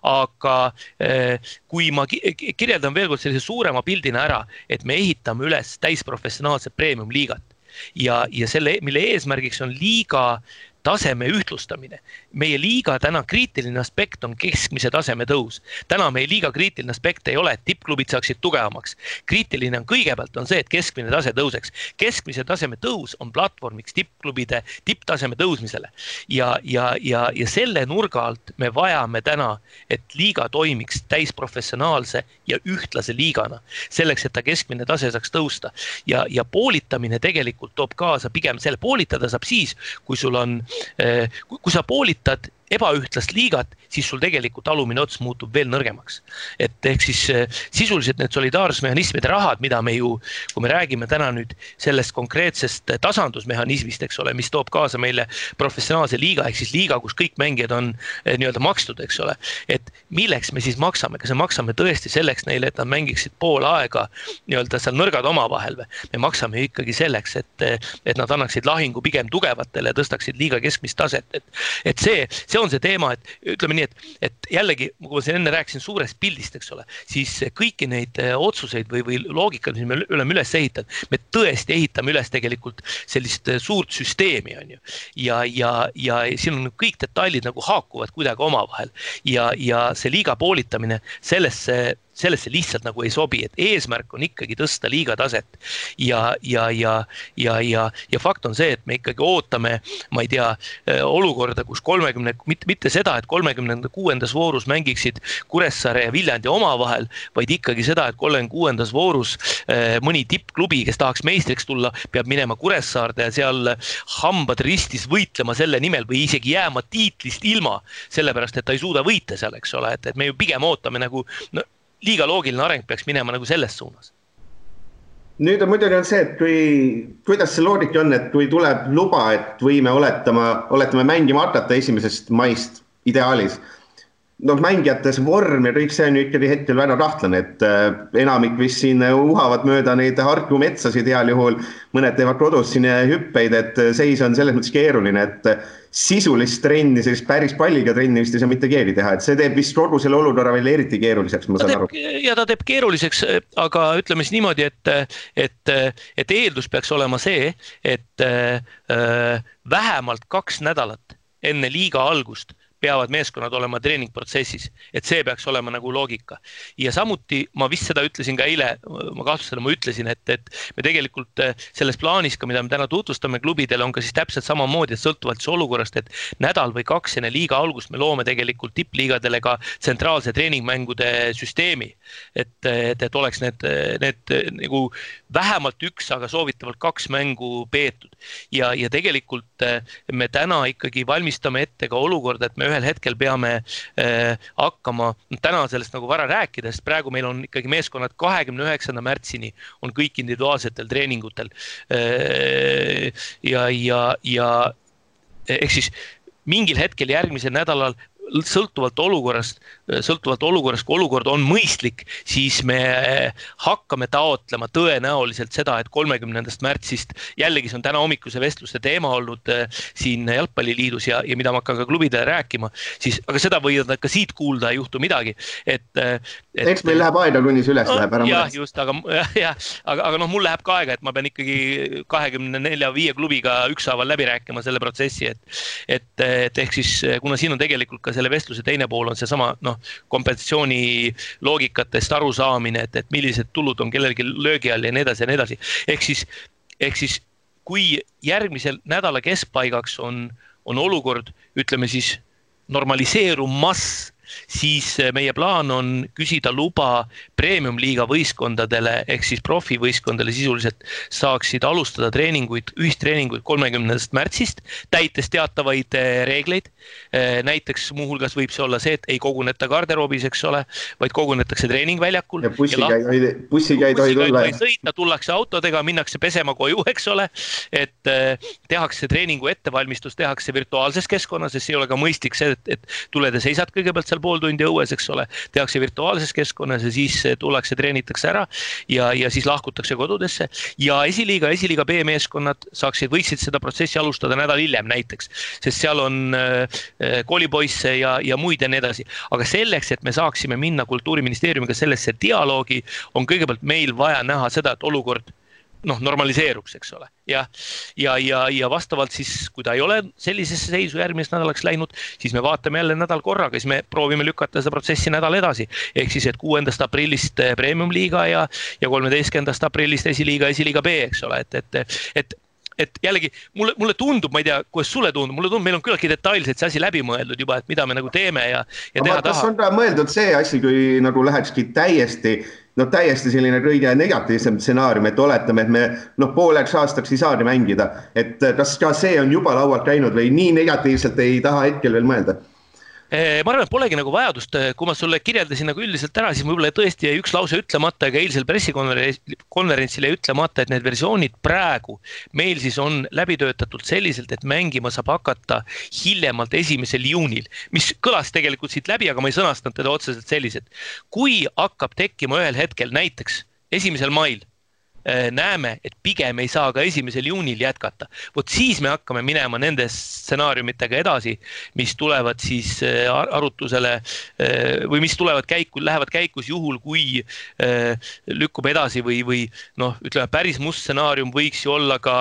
aga eh, kui ma kirjeldan veel kord sellise suurema pildina ära, et me ehitame üles täisprofessionaalset premium-liigat. Ja, ja selle, mille eesmärgiks on liiga taseme ühtlustamine. Meie liiga täna kriitiline aspekt on keskmise taseme tõus. täna meie liiga kriitiline aspekt ei ole, et tippklubid saaksid tugevamaks. kriitiline on kõigepealt on see, et keskmine tase tõuseks. keskmise taseme tõus on platvormiks tippklubide tipptaseme tõusmisele. ja, ja, ja, ja selle nurga alt me vajame täna, et liiga toimiks täisprofessionaalse ja ühtlase liigana. selleks, et ta keskmine tase saaks tõusta ja, ja poolitamine tegelikult toob kaasa pigem selle, poolitada saab siis, kui sul on Eh, kui sa poolitad şiddet ebaühtlast liigat, siis sul tegelikult alumine ots muutub veel nõrgemaks. et ehk siis eh, sisuliselt need solidaarsusmehhanismide rahad, mida me ju, kui me räägime täna nüüd sellest konkreetsest tasandusmehhanismist, eks ole, mis toob kaasa meile professionaalse liiga ehk siis liiga, kus kõik mängijad on eh, nii-öelda makstud, eks ole. et milleks me siis maksame, kas me maksame tõesti selleks neile, et nad mängiksid pool aega nii-öelda seal nõrgad omavahel või? me maksame ikkagi selleks, et, et nad annaksid lahingu pigem tugevatele tõstaksid liiga keskmist taset, et, et see, see see on see teema, et ütleme nii, et, et jällegi, kui ma siin enne rääkisin suurest pildist, eks ole, siis kõiki neid äh, otsuseid või, või loogikat, mis me oleme üles ehitanud, me tõesti ehitame üles tegelikult sellist äh, suurt süsteemi, on ju. ja, ja, ja siin on kõik detailid nagu haakuvad kuidagi omavahel ja, ja see liiga poolitamine sellesse sellesse lihtsalt nagu ei sobi, et eesmärk on ikkagi tõsta liiga taset. ja, ja, ja, ja, ja, ja fakt on see, et me ikkagi ootame, ma ei tea, äh, olukorda, kus kolmekümne, mitte, mitte seda, et kolmekümnenda kuuendas voorus mängiksid Kuressaare ja Viljandi omavahel, vaid ikkagi seda, et kolmekümne kuuendas voorus äh, mõni tippklubi, kes tahaks meistriks tulla, peab minema Kuressaarde ja seal hambad ristis võitlema selle nimel või isegi jääma tiitlist ilma, sellepärast et ta ei suuda võita seal, eks ole, et, et me ju pigem ootame nagu no, liiga loogiline areng peaks minema nagu selles suunas. nüüd on muidugi on see, et kui, kuidas see loogika on, et kui tuleb luba, et võime oletama, oletame mängima hakata esimesest maist ideaalis noh, mängijate see vorm ja kõik see on ju ikkagi hetkel väga kahtlane, et äh, enamik vist siin uhavad mööda neid Harku metsasid heal juhul, mõned teevad kodus siin hüppeid, et seis on selles mõttes keeruline, et sisulist trenni, sellist päris palliga trenni vist ei saa mitte keegi teha, et see teeb vist kogu selle olukorra veel eriti keeruliseks, ma saan aru. ja ta teeb keeruliseks, aga ütleme siis niimoodi, et, et, et eeldus peaks olema see, et äh, vähemalt kaks nädalat enne liiga algust peavad meeskonnad olema treeningprotsessis, et see peaks olema nagu loogika. ja samuti ma vist seda ütlesin ka eile, ma kahtlustan, ma ütlesin, et, et me tegelikult eh, selles plaanis ka, mida me täna tutvustame klubidele, on ka siis täpselt samamoodi, et sõltuvalt siis olukorrast, et nädal või kaks enne liiga algust me loome tegelikult tippliigadele ka tsentraalse treeningmängude süsteemi. et, et, et oleks need, need nagu vähemalt üks, aga soovitavalt kaks mängu peetud ja, ja tegelikult eh, me täna ikkagi valmistame ette ka olukorda, et me ühel hetkel peame äh, hakkama, täna sellest nagu vara rääkida, sest praegu meil on ikkagi meeskonnad kahekümne üheksanda märtsini on kõik individuaalsetel treeningutel äh,. ja, ja, ja ehk siis mingil hetkel järgmisel nädalal sõltuvalt olukorrast, sõltuvalt olukorrast, kui olukord on mõistlik, siis me hakkame taotlema tõenäoliselt seda, et kolmekümnendast märtsist, jällegi see on täna hommikuse vestluste teema olnud äh, siin Jalgpalliliidus ja, ja mida ma hakkan ka klubidele rääkima, siis, aga seda võivad nad ka siit kuulda, ei juhtu midagi, et, äh, et. eks meil läheb aega, kuni see üles no, läheb, ära jah, just, aga jah, jah, aga, aga noh, mul läheb ka aega, et ma pean ikkagi kahekümne nelja, viie klubiga ükshaaval läbi rääkima selle protsessi, et, et, et ehk siis kuna siin on tegelikult ka selle vestluse teine pool on seesama noh, kompensatsiooni loogikatest arusaamine, et, et millised tulud on kellelgi löögi all ja nii edasi ja nii edasi. ehk siis, ehk siis kui järgmisel nädala keskpaigaks on, on olukord, ütleme siis normaliseerumas siis eh, meie plaan on küsida luba premium-liiga võistkondadele ehk siis profivõistkondadele sisuliselt saaksid alustada treeninguid, ühistreeninguid kolmekümnendast märtsist, täites teatavaid eh, reegleid. Eh, näiteks muuhulgas võib see olla see, et ei koguneta garderoobis, eks ole, vaid kogunetakse treeningväljakul. ja bussiga ei tohi, bussiga ei tohi tulla. sõita, tullakse autodega, minnakse pesema koju, eks ole. et tehakse treeningu ettevalmistus, tehakse virtuaalses keskkonnas, sest ei ole ka mõistlik see, et, et tuled ja seisad kõigepealt seal seal pool tundi õues, eks ole, tehakse virtuaalses keskkonnas ja siis tullakse, treenitakse ära ja, ja siis lahkutakse kodudesse. ja esiliiga, esiliiga B-meeskonnad saaksid, võiksid seda protsessi alustada nädal hiljem näiteks, sest seal on äh, koolipoisse ja, ja muid ja nii edasi. aga selleks, et me saaksime minna kultuuriministeeriumiga sellesse dialoogi, on kõigepealt meil vaja näha seda, et olukord noh, normaliseeruks, eks ole. ja, ja, ja, ja vastavalt siis, kui ta ei ole sellisesse seisu järgmiseks nädalaks läinud, siis me vaatame jälle nädal korraga, siis me proovime lükata seda protsessi nädal edasi. ehk siis, et kuuendast aprillist eh, premium-liiga ja, ja kolmeteistkümnendast aprillist esiliiga, esiliiga B, eks ole, et, et, et et jällegi mulle, mulle tundub, ma ei tea, kuidas sulle tundub, mulle tundub, meil on küllaltki detailselt see asi läbi mõeldud juba, et mida me nagu teeme ja, ja teha taha. kas on ka mõeldud see asi, kui nagu lähekski täiesti no täiesti selline kõige negatiivsem stsenaarium, et oletame, et me noh, pooleks aastaks ei saagi mängida, et kas ka see on juba laualt käinud või nii negatiivselt ei taha hetkel veel mõelda ma arvan, et polegi nagu vajadust, eh, kui ma sulle kirjeldasin nagu üldiselt ära, siis võib-olla tõesti jäi üks lause ütlemata, aga eilsel pressikonverentsil jäi ütlemata, et need versioonid praegu meil siis on läbi töötatud selliselt, et mängima saab hakata hiljemalt esimesel juunil, mis kõlas tegelikult siit läbi, aga ma ei sõnastanud teda otseselt selliselt. kui hakkab tekkima ühel hetkel näiteks esimesel mail näeme, et pigem ei saa ka esimesel juunil jätkata. vot siis me hakkame minema nende stsenaariumitega edasi, mis tulevad siis äh, arutusele äh, või mis tulevad käiku, lähevad käikus juhul, kui lükkub edasi või, või noh, ütleme päris must stsenaarium võiks ju olla ka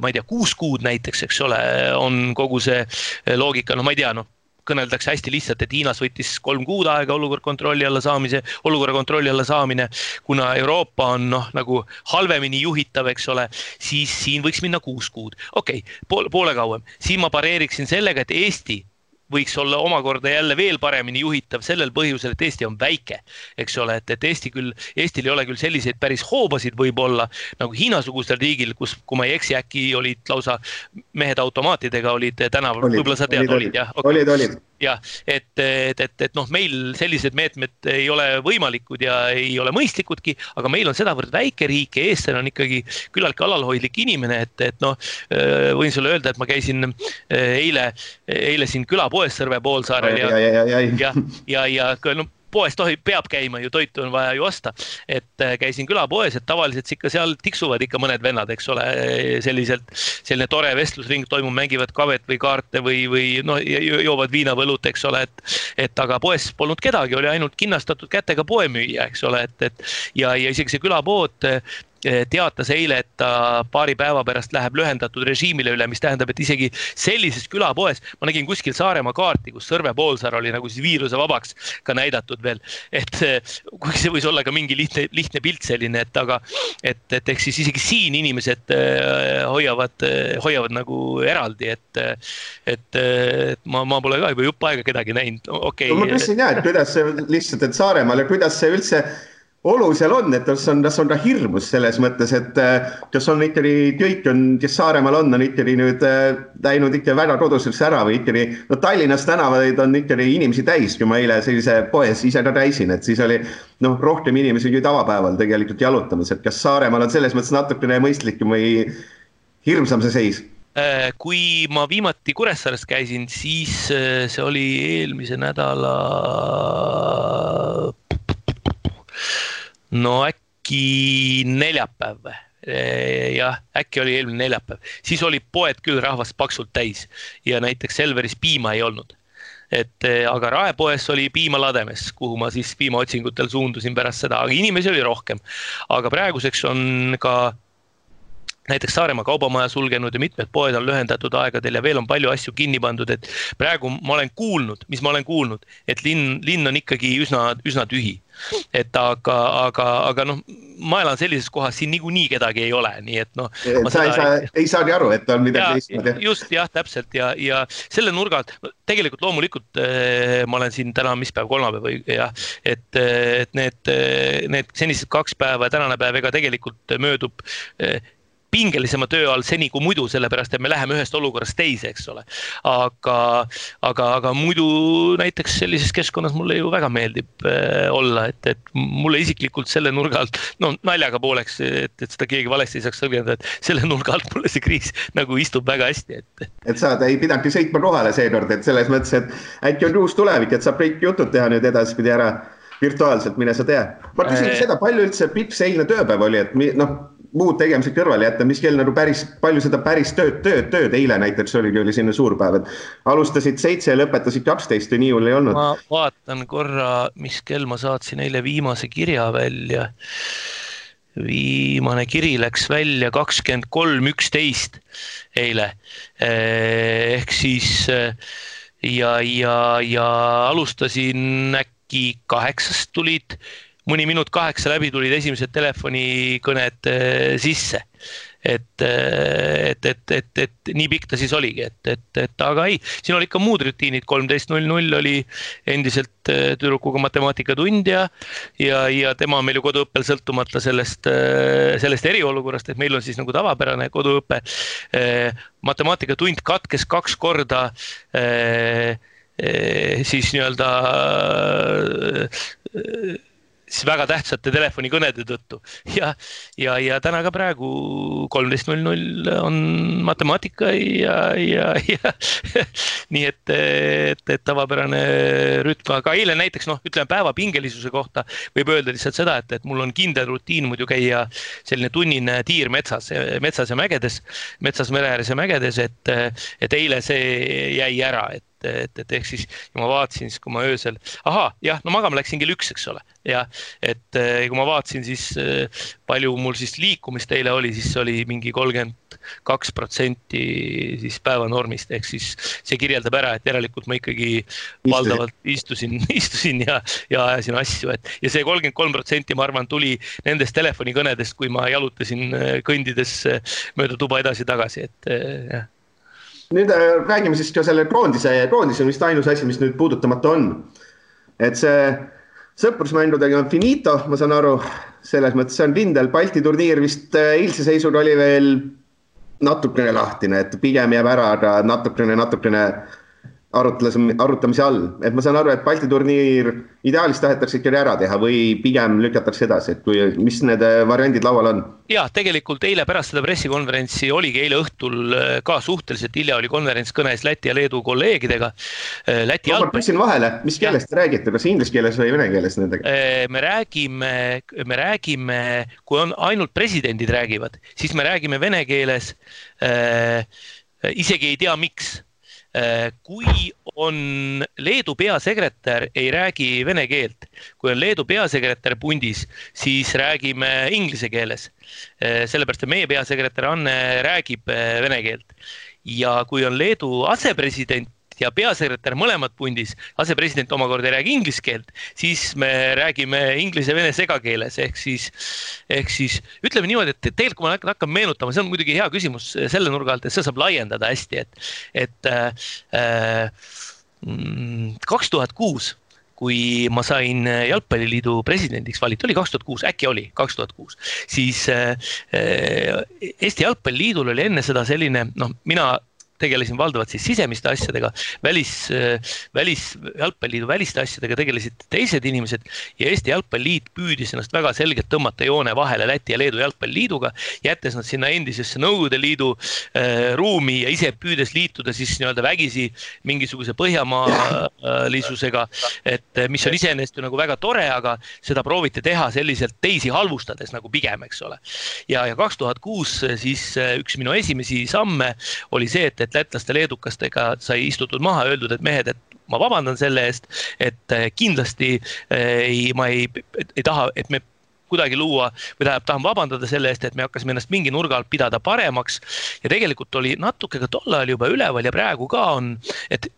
ma ei tea, kuus kuud näiteks, eks ole, on kogu see loogika, no ma ei tea, noh kõneldakse hästi lihtsalt, et Hiinas võttis kolm kuud aega olukord kontrolli alla saamise, olukorra kontrolli alla saamine. kuna Euroopa on noh, nagu halvemini juhitav, eks ole, siis siin võiks minna kuus kuud, okei okay,, poole, poole kauem. siin ma pareeriksin sellega, et Eesti võiks olla omakorda jälle veel paremini juhitav sellel põhjusel, et Eesti on väike, eks ole, et, et Eesti küll, Eestil ei ole küll selliseid päris hoobasid võib-olla nagu Hiina-sugusel riigil, kus, kui ma ei eksi, äkki olid lausa mehed automaatidega olid tänaval, võib-olla sa tead, olid, jah okay.? olid, olid jah, et, et, et, et noh, meil sellised meetmed ei ole võimalikud ja ei ole mõistlikudki, aga meil on sedavõrd väike riik ja eestlane on ikkagi küllaltki alalhoidlik inimene, et, et noh, võin sulle öelda, et ma käisin eile, eile siin külapoes Sõrve poolsaarel ja, ja, ja, ja, ja, ja, ja, ja no poes tohib, peab käima ju, toitu on vaja ju osta. et äh, käisin külapoes, et tavaliselt ikka seal tiksuvad ikka mõned vennad, eks ole, selliselt, selline tore vestlusring toimub, mängivad kavet või kaarte või, või noh, joovad viina või õlut, eks ole, et. et aga poes polnud kedagi, oli ainult kinnastatud kätega poemüüja, eks ole, et, et ja, ja isegi see külapood teatas eile, et ta paari päeva pärast läheb lühendatud režiimile üle, mis tähendab, et isegi sellises külapoes, ma nägin kuskil Saaremaa kaarti, kus Sõrve poolsaar oli nagu siis viirusevabaks ka näidatud veel. et eh, kuigi see võis olla ka mingi lihtne, lihtne pilt selline, et aga, et, et ehk siis isegi siin inimesed eh, hoiavad, hoiavad nagu eraldi, et, et ma, ma pole ka juba jupp aega kedagi näinud, okei okay.. no ma küsin ja, et kuidas see lihtsalt, et Saaremaal ja kuidas see üldse olu seal on, et kas on, kas on ka hirmus selles mõttes, et äh, kas on ikkagi kõik on, kes Saaremaal on, on ikkagi nüüd äh, läinud ikka väga koduseks ära või ikkagi, no Tallinnas tänavaid on ikkagi inimesi täis, kui ma eile sellise poes ise ka käisin, et siis oli noh, rohkem inimesi kui tavapäeval tegelikult jalutamas, et kas Saaremaal on selles mõttes natukene mõistlikum või hirmsam see seis? Äh, kui ma viimati Kuressaares käisin, siis see oli eelmise nädala no äkki neljapäev või? jah, äkki oli eelmine neljapäev, siis oli poed küll rahvast paksult täis ja näiteks Selveris piima ei olnud. et aga Raepoes oli piima lademes, kuhu ma siis piimaotsingutel suundusin pärast seda, aga inimesi oli rohkem. aga praeguseks on ka näiteks Saaremaa kaubamaja sulgenud ja mitmed poed on lühendatud aegadel ja veel on palju asju kinni pandud, et praegu ma olen kuulnud, mis ma olen kuulnud, et linn, linn on ikkagi üsna, üsna tühi et aga, aga, aga noh, ma elan sellises kohas, siin niikuinii kedagi ei ole, nii et noh. sa ei saa, ei saagi aru, et on midagi teistmoodi. just jah, täpselt ja, ja selle nurga alt tegelikult loomulikult äh, ma olen siin täna, mis päev, kolmapäev või jah, et, et need, need senised kaks päeva ja tänane päev, ega tegelikult möödub äh, pingelisema töö all seni kui muidu, sellepärast et me läheme ühest olukorrast teise, eks ole. aga, aga, aga muidu näiteks sellises keskkonnas mulle ju väga meeldib äh, olla, et, et mulle isiklikult selle nurga alt, no naljaga pooleks, et, et seda keegi valesti ei saaks tõlgendada, et selle nurga alt mulle see kriis nagu istub väga hästi, et. et sa ei pidanudki sõitma kohale seekord, et selles mõttes, et äkki on uus tulevik, et saab kõik jutud teha nüüd edaspidi ära virtuaalselt, mine sa tea. ma küsin äh... seda, palju üldse see eilne tööpäev oli, et noh muud tegemised kõrvale jätta, mis kell nagu päris palju seda päris tööd, tööd, tööd, eile näiteks oligi, oli selline suur päev, et alustasid seitse ja lõpetasid kaksteist või nii hull ei olnud? ma vaatan korra, mis kell ma saatsin eile viimase kirja välja. viimane kiri läks välja kakskümmend kolm, üksteist eile. ehk siis ja, ja, ja alustasin äkki kaheksast tulid, mõni minut kaheksa läbi tulid esimesed telefonikõned sisse et, et, et, et, et nii pikk ta siis oligi, et, et, et aga ei, siin oli ikka muud rutiinid, kolmteist null null oli endiselt äh, tüdrukuga matemaatikatund ja, ja, ja tema on meil ju koduõppel sõltumata sellest, sellest eriolukorrast, et meil on siis nagu tavapärane koduõpe. Matemaatikatund katkes kaks korda siis nii-öelda siis väga tähtsate telefonikõnede tõttu. Ja, ja, ja täna ka praegu kolmteist null null on matemaatika ja, ja, ja [LAUGHS] nii et, et, et tavapärane rütm, aga eile näiteks noh, ütleme päeva pingelisuse kohta võib öelda lihtsalt seda, et, et mul on kindel rutiin muidu käia selline tunnine tiir metsas, metsas ja mägedes, metsas, mere ääres ja mägedes, et, et eile see jäi ära, et et, et, et ehk siis ma vaatasin siis, kui ma öösel, ahaa, jah, no magama läksin kell üks, eks ole, ja et eh, kui ma vaatasin siis eh, palju mul siis liikumist eile oli, siis oli mingi kolmkümmend kaks protsenti siis päevanormist, ehk siis see kirjeldab ära, et järelikult ma ikkagi Istusin. valdavalt istusin, [LAUGHS] istusin ja, ja ajasin asju, et ja see kolmkümmend kolm protsenti, ma arvan, tuli nendest telefonikõnedest, kui ma jalutasin eh, kõndides mööda tuba edasi-tagasi, et jah nüüd äh, räägime siis ka selle koondise, koondis on vist ainus asi, mis nüüd puudutamata on. et see sõprusmängudega on finito, ma saan aru, selles mõttes see on kindel, Balti turniir vist äh, eilse seisuga oli veel natukene lahtine, et pigem jääb ära, aga natukene, natukene arutles, arutamise all, et ma saan aru, et Balti turniir ideaalis tahetakse ikkagi ära teha või pigem lükatakse edasi, et kui, mis need äh, variandid laual on? ja tegelikult eile pärast seda pressikonverentsi oligi eile õhtul äh, ka suhteliselt hilja oli konverents kõnes Läti ja Leedu kolleegidega. Äh, Läti jalgpall. ma küsin vahele, mis keeles te räägite, kas inglise keeles või vene keeles nendega? me räägime, me räägime, kui on ainult presidendid räägivad, siis me räägime vene keeles. isegi ei tea, miks kui on Leedu peasekretär, ei räägi vene keelt, kui on Leedu peasekretär pundis, siis räägime inglise keeles. Äh, sellepärast, et meie peasekretär Anne räägib äh, vene keelt ja kui on Leedu asepresident ja peasekretär mõlemad pundis, asepresident omakorda ei räägi inglise keelt, siis me räägime inglise-vene segakeeles ehk siis, ehk siis ütleme niimoodi, et tegelikult kui ma hakkan meenutama, see on muidugi hea küsimus selle nurga alt, et seda saab laiendada hästi, et, et äh, mm, kaks tuhat kuus kui ma sain Jalgpalliliidu presidendiks valitud, oli kaks tuhat kuus, äkki oli kaks tuhat kuus, siis äh, äh Eesti Jalgpalliliidul oli enne seda selline, noh, mina tegelesin valdavalt siis sisemiste asjadega, välis, välis, jalgpalliliidu väliste asjadega tegelesid teised inimesed ja Eesti Jalgpalliliit püüdis ennast väga selgelt tõmmata joone vahele Läti ja Leedu jalgpalliliiduga, jättes nad sinna endisesse Nõukogude Liidu äh, ruumi ja ise püüdes liituda siis nii-öelda vägisi mingisuguse põhjamaalisusega, et mis on iseenesest ju nagu väga tore, aga seda prooviti teha selliselt teisi halvustades nagu pigem, eks ole. ja, ja kaks tuhat kuus siis üks minu esimesi samme oli see, et, et lätlaste-leedukastega sai istutud maha, öeldud, et mehed, et ma vabandan selle eest, et eh, kindlasti eh, ei, ma ei, ei taha, et me kuidagi luua või tähendab, tahan vabandada selle eest, et me hakkasime ennast mingi nurga alt pidada paremaks. ja tegelikult oli natuke ka tol ajal juba üleval ja praegu ka on, et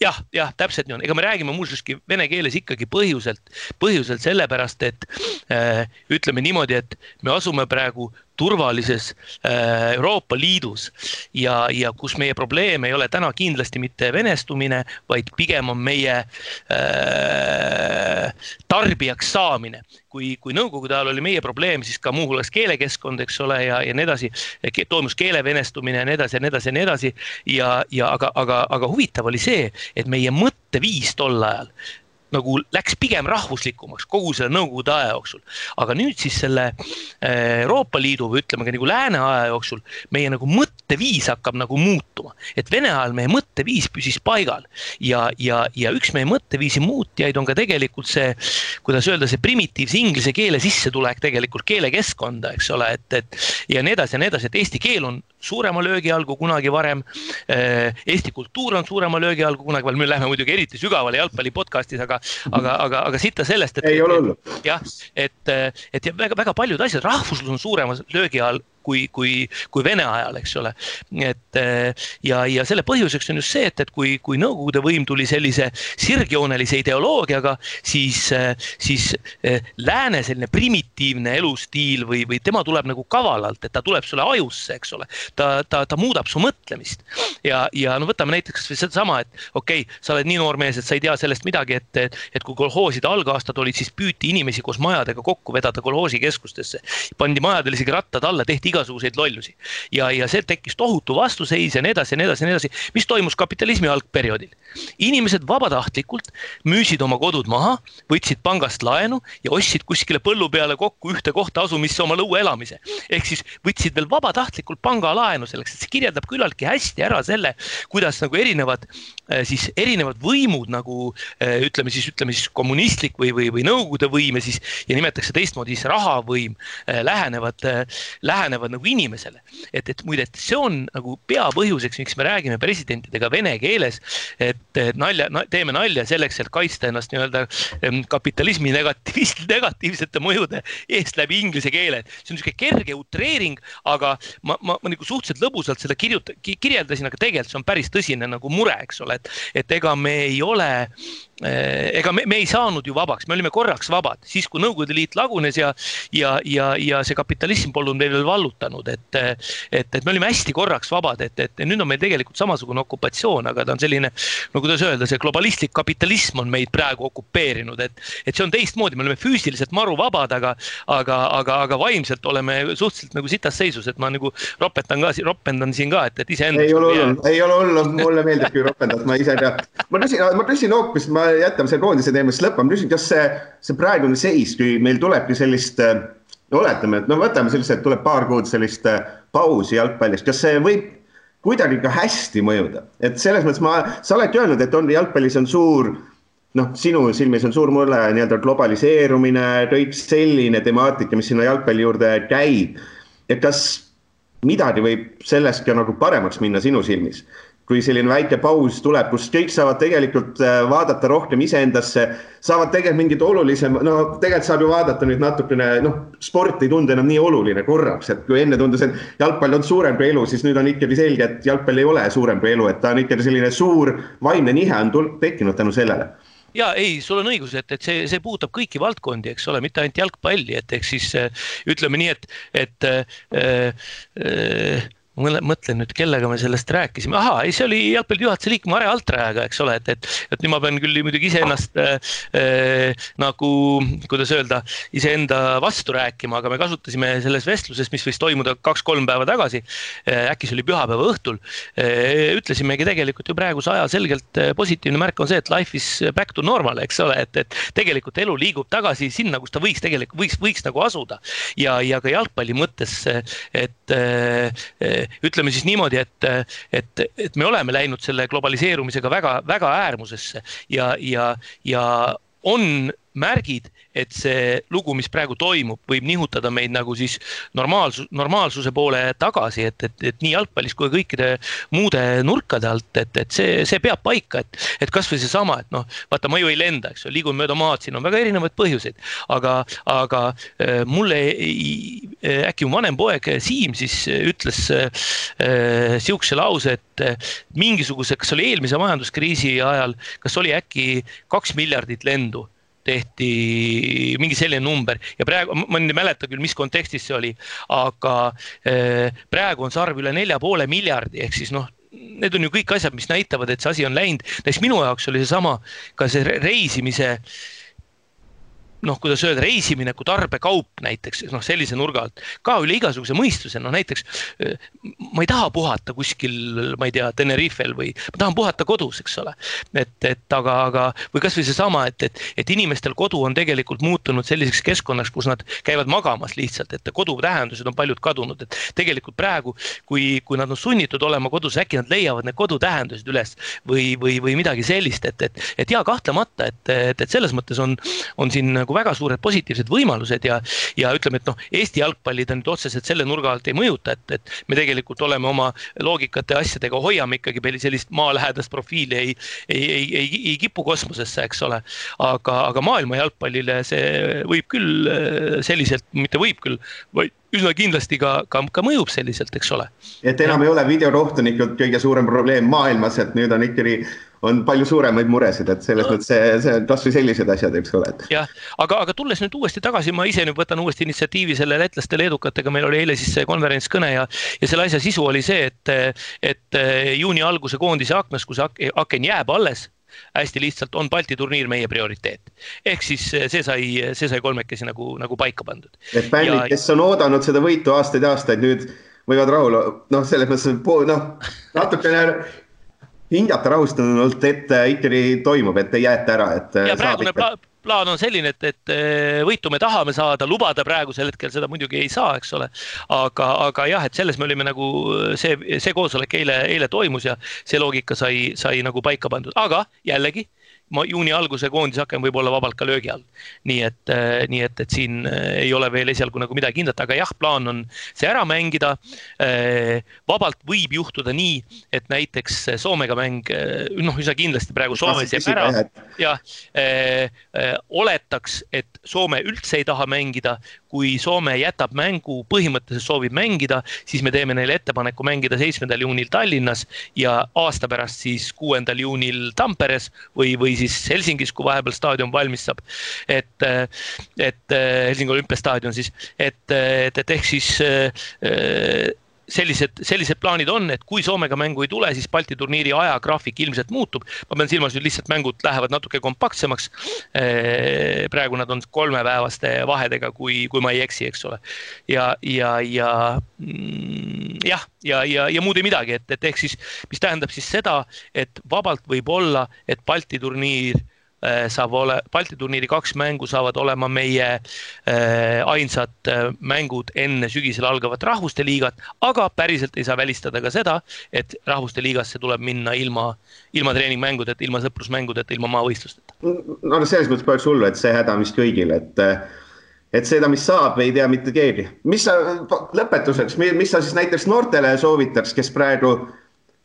jah, jah, täpselt nii on, ega me räägime muuseaski vene keeles ikkagi põhjuselt, põhjuselt sellepärast, et äh, ütleme niimoodi, et me asume praegu turvalises äh, Euroopa Liidus ja, ja kus meie probleem ei ole täna kindlasti mitte venestumine, vaid pigem on meie äh, tarbijaks saamine. kui, kui nõukogude ajal oli meie probleem, siis ka muuhulgas keelekeskkond, eks ole, ja, ja nii edasi, toimus keele venestumine ja nii edasi ja nii edasi ja nii edasi. ja, ja aga, aga, aga huvitav oli see, et meie mõtteviis tol ajal nagu läks pigem rahvuslikumaks kogu selle nõukogude aja jooksul. aga nüüd siis selle äh, Euroopa Liidu või ütleme ka nagu lääne aja jooksul meie nagu mõtteviis hakkab nagu muutuma, et Vene ajal meie mõtteviis püsis paigal. Ja, ja, ja üks meie mõtteviisi muutjaid on ka tegelikult see, kuidas öelda, see primitiivse inglise keele sissetulek tegelikult keelekeskkonda, eks ole, et, et ja nii edasi ja nii edasi, et eesti keel on suurema löögi all kui kunagi varem. Eesti kultuur on suurema löögi all kui kunagi varem, me läheme muidugi eriti sügavale jalgpalli podcast'is, aga, aga, aga, aga siit sellest, et. ei ole hullu. jah, et, et väga-väga paljud asjad, rahvuslus on suurema löögi all kui, kui, kui Vene ajal, eks ole. et ja, ja selle põhjuseks on just see, et, et kui, kui Nõukogude võim tuli sellise sirgjoonelise ideoloogiaga, siis, siis eh, lääne selline primitiivne elustiil või, või tema tuleb nagu kavalalt, et ta tuleb sulle ajusse, eks ole. ta, ta, ta muudab su mõtlemist ja, ja no võtame näiteks kasvõi sedasama, et okei okay,, sa oled nii noor mees, et sa ei tea sellest midagi, et, et kui kolhooside algaastad olid, siis püüti inimesi koos majadega kokku vedada kolhoosikeskustesse. pandi majadele isegi rattad alla, tehti iga igasuguseid lollusi. ja, ja see tekkis tohutu vastuseis ja nii edasi ja nii edasi ja nii edasi, mis toimus kapitalismi algperioodil. inimesed vabatahtlikult müüsid oma kodud maha, võtsid pangast laenu ja ostsid kuskile põllu peale kokku ühte kohta asumisse oma lõue elamise. ehk siis võtsid veel vabatahtlikult pangalaenu selleks, et see kirjeldab küllaltki hästi ära selle, kuidas nagu erinevad siis erinevad võimud nagu äh, ütleme siis, ütleme siis kommunistlik või, või, või Nõukogude võim ja siis ja nimetatakse teistmoodi siis rahavõim äh, lähenevad, lähenevad nagu inimesele. et, et muide, et see on nagu peapõhjuseks, miks me räägime presidentidega vene keeles. et, nalja no,, teeme nalja selleks, et kaitsta ennast nii-öelda kapitalismi negatiivist, [LAUGHS] negatiivsete mõjude eest läbi inglise keele. see on niisugune kerge utreering, aga ma, ma, ma nagu suhteliselt lõbusalt seda kirjuta-, kirjeldasin, aga tegelikult see on päris tõsine nagu mure, eks ole, et, et ega me ei ole Eh, ega me, me ei saanud ju vabaks, me olime korraks vabad, siis kui Nõukogude Liit lagunes ja, ja, ja, ja see kapitalism polnud meil veel vallutanud, et, et, et me olime hästi korraks vabad, et, et nüüd on meil tegelikult samasugune okupatsioon, aga ta on selline, no kuidas öelda, see globalistlik kapitalism on meid praegu okupeerinud, et, et see on teistmoodi, me oleme füüsiliselt maru vabad, aga, aga, aga, aga vaimselt oleme suhteliselt nagu sitas seisus, et ma nagu ropetan ka, ropendan siin ka, et, et iseenda. ei ole hullu, ei ole hullu, mulle meeldib, kui ropendad, ma ise ei tea. ma küsin, ma küsin hoopis, ma jätame selle koondise teemast lõppu, ma küsin, kas see, see praegune seis, kui meil tulebki sellist no oletame, et no võtame sellise, et tuleb paar kuud sellist äh, pausi jalgpallis, kas see võib kuidagi ka hästi mõjuda, et selles mõttes ma, sa oled öelnud, et on jalgpallis on suur noh, sinu silmis on suur mure nii-öelda globaliseerumine, kõik selline temaatika, mis sinna jalgpalli juurde käib. et kas midagi võib sellest ka nagu paremaks minna sinu silmis? Kui selline väike paus tuleb, kus kõik saavad tegelikult äh, vaadata rohkem iseendasse, saavad tegelikult mingit olulisem, no tegelikult saab ju vaadata nüüd natukene, noh, sport ei tundu enam nii oluline korraks, et kui enne tundus, et jalgpall on suurem kui elu, siis nüüd on ikkagi selge, et jalgpall ei ole suurem kui elu, et ta on ikkagi selline suur vaimne nihe on tekkinud tänu sellele. Ja ei, sul on õigus, et, et see, see puudutab kõiki valdkondi, eks ole, mitte ainult jalgpalli, et ehk siis ütleme nii, et, et äh, äh, mõtlen nüüd, kellega me sellest rääkisime, ahaa, ei, see oli jalgpalli juhatuse liikme Mare Altrajaga, eks ole, et, et, et nüüd ma pean küll muidugi iseennast äh, äh, nagu, kuidas öelda, iseenda vastu rääkima, aga me kasutasime selles vestluses, mis võis toimuda kaks-kolm päeva tagasi äh,, äkki see oli pühapäeva õhtul äh,, ütlesimegi tegelikult ju praeguse aja selgelt äh, positiivne märk on see, et life is back to normal, eks ole, et, et tegelikult elu liigub tagasi sinna, kus ta võiks tegelikult, võiks, võiks nagu asuda. ja, ja ka jalgpalli mõttes, et äh, ütleme siis niimoodi, et, et, et me oleme läinud selle globaliseerumisega väga, väga äärmusesse ja, ja, ja on märgid, et see lugu, mis praegu toimub, võib nihutada meid nagu siis normaalsus, normaalsuse poole tagasi, et, et, et nii jalgpallis kui kõikide muude nurkade alt, et, et see, see peab paika, et, et kasvõi seesama, et noh, vaata, ma ju ei lenda, eks ju, liigun mööda maad, siin on väga erinevaid põhjuseid, aga, aga äh, mulle äh, äkki mu vanem poeg Siim siis ütles äh, sihukese lause, et äh, mingisuguse, kas oli eelmise majanduskriisi ajal, kas oli äkki kaks miljardit lendu tehti mingi selline number ja praegu, ma nüüd ei mäleta küll, mis kontekstis see oli, aga eh, praegu on see arv üle nelja poole miljardi, ehk siis noh, need on ju kõik asjad, mis näitavad, et see asi on läinud, näiteks minu jaoks oli seesama ka see reisimise äh, noh, kuidas öelda, reisimine kui tarbekaup näiteks noh, sellise nurga alt ka üle igasuguse mõistuse, noh näiteks ma ei taha puhata kuskil, ma ei tea, Tenerifel või ma tahan puhata kodus, eks ole. et, et aga, aga või kasvõi seesama, et, et, et inimestel kodu on tegelikult muutunud selliseks keskkonnaks, kus nad käivad magamas lihtsalt, et kodu tähendused on paljud kadunud, et tegelikult praegu, kui, kui nad on sunnitud olema kodus, äkki nad leiavad need kodutähendused üles või, või, või midagi sellist, et, et, et ja kahtlemata, et, et, et selles mõttes on, on siin nagu väga suured positiivsed võimalused ja, ja ütleme, et noh, Eesti jalgpalli ta nüüd otseselt selle nurga alt ei mõjuta, et, et me tegelikult oleme oma loogikate ja asjadega hoiame ikkagi meil sellist maalähedast profiili ei, ei, ei, ei, ei kipu kosmosesse, eks ole. aga, aga maailma jalgpallile see võib küll selliselt, mitte võib küll, vaid üsna kindlasti ka, ka, ka mõjub selliselt, eks ole. et enam ja. ei ole videorohtunikud kõige suurem probleem maailmas, et nüüd on ikkagi on palju suuremaid muresid, et selles no. mõttes see, see kasvõi sellised asjad, eks ole. jah, aga, aga tulles nüüd uuesti tagasi, ma ise nüüd võtan uuesti initsiatiivi selle lätlaste, leedukatega, meil oli eile siis see konverentskõne ja, ja selle asja sisu oli see, et, et juuni alguse koondise aknas, kui see aken jääb alles hästi lihtsalt on Balti turniir meie prioriteet. ehk siis see sai, see sai kolmekesi nagu, nagu paika pandud. et bändid ja..., kes on oodanud seda võitu aastaid ja aastaid, nüüd võivad rahul, noh, selles mõttes, noh, natukene hingata rahustunult, et ikkagi toimub, et ei jäeta ära, et. ja praegune pla plaan on selline, et, et eh, võitu me tahame saada, lubada praegusel hetkel seda muidugi ei saa, eks ole. aga, aga jah, et selles me olime nagu see, see koosolek eile, eile toimus ja see loogika sai, sai nagu paika pandud, aga jällegi juuni alguse koondisaken võib olla vabalt ka löögi all. nii et, äh, nii et, et siin äh, ei ole veel esialgu nagu midagi kindlat, aga jah, plaan on see ära mängida. Äh, vabalt võib juhtuda nii, et näiteks Soomega mäng, noh, üsna kindlasti praegu Soomes jääb ära. jah, oletaks, et Soome üldse ei taha mängida, kui Soome jätab mängu, põhimõtteliselt soovib mängida, siis me teeme neile ettepaneku mängida seitsmendal juunil Tallinnas ja aasta pärast siis kuuendal juunil Tamperes või, või siis Helsingis, kui vahepeal staadion valmis saab. et, et Helsingi olümpiastaadion siis, et, et, et ehk siis sellised, sellised plaanid on, et kui Soomega mängu ei tule, siis Balti turniiri ajagraafik ilmselt muutub. ma pean silmas nüüd lihtsalt mängud lähevad natuke kompaktsemaks. praegu nad on kolmepäevaste vahedega, kui, kui ma ei eksi, eks ole. ja, ja, ja mm, jah, ja, ja, ja muud ei midagi, et, et ehk siis, mis tähendab siis seda, et vabalt võib olla, et Balti turniir saab ole, Balti turniiri kaks mängu saavad olema meie äh, ainsad äh, mängud enne sügisel algavat rahvuste liigat, aga päriselt ei saa välistada ka seda, et rahvuste liigasse tuleb minna ilma, ilma treeningmängudeta, ilma sõprusmängudeta, ilma maavõistlusteta. no selles mõttes poleks hullu, et see häda on vist kõigil, et et seda, mis saab, ei tea mitte keegi. mis sa lõpetuseks, mis sa siis näiteks noortele soovitaks, kes praegu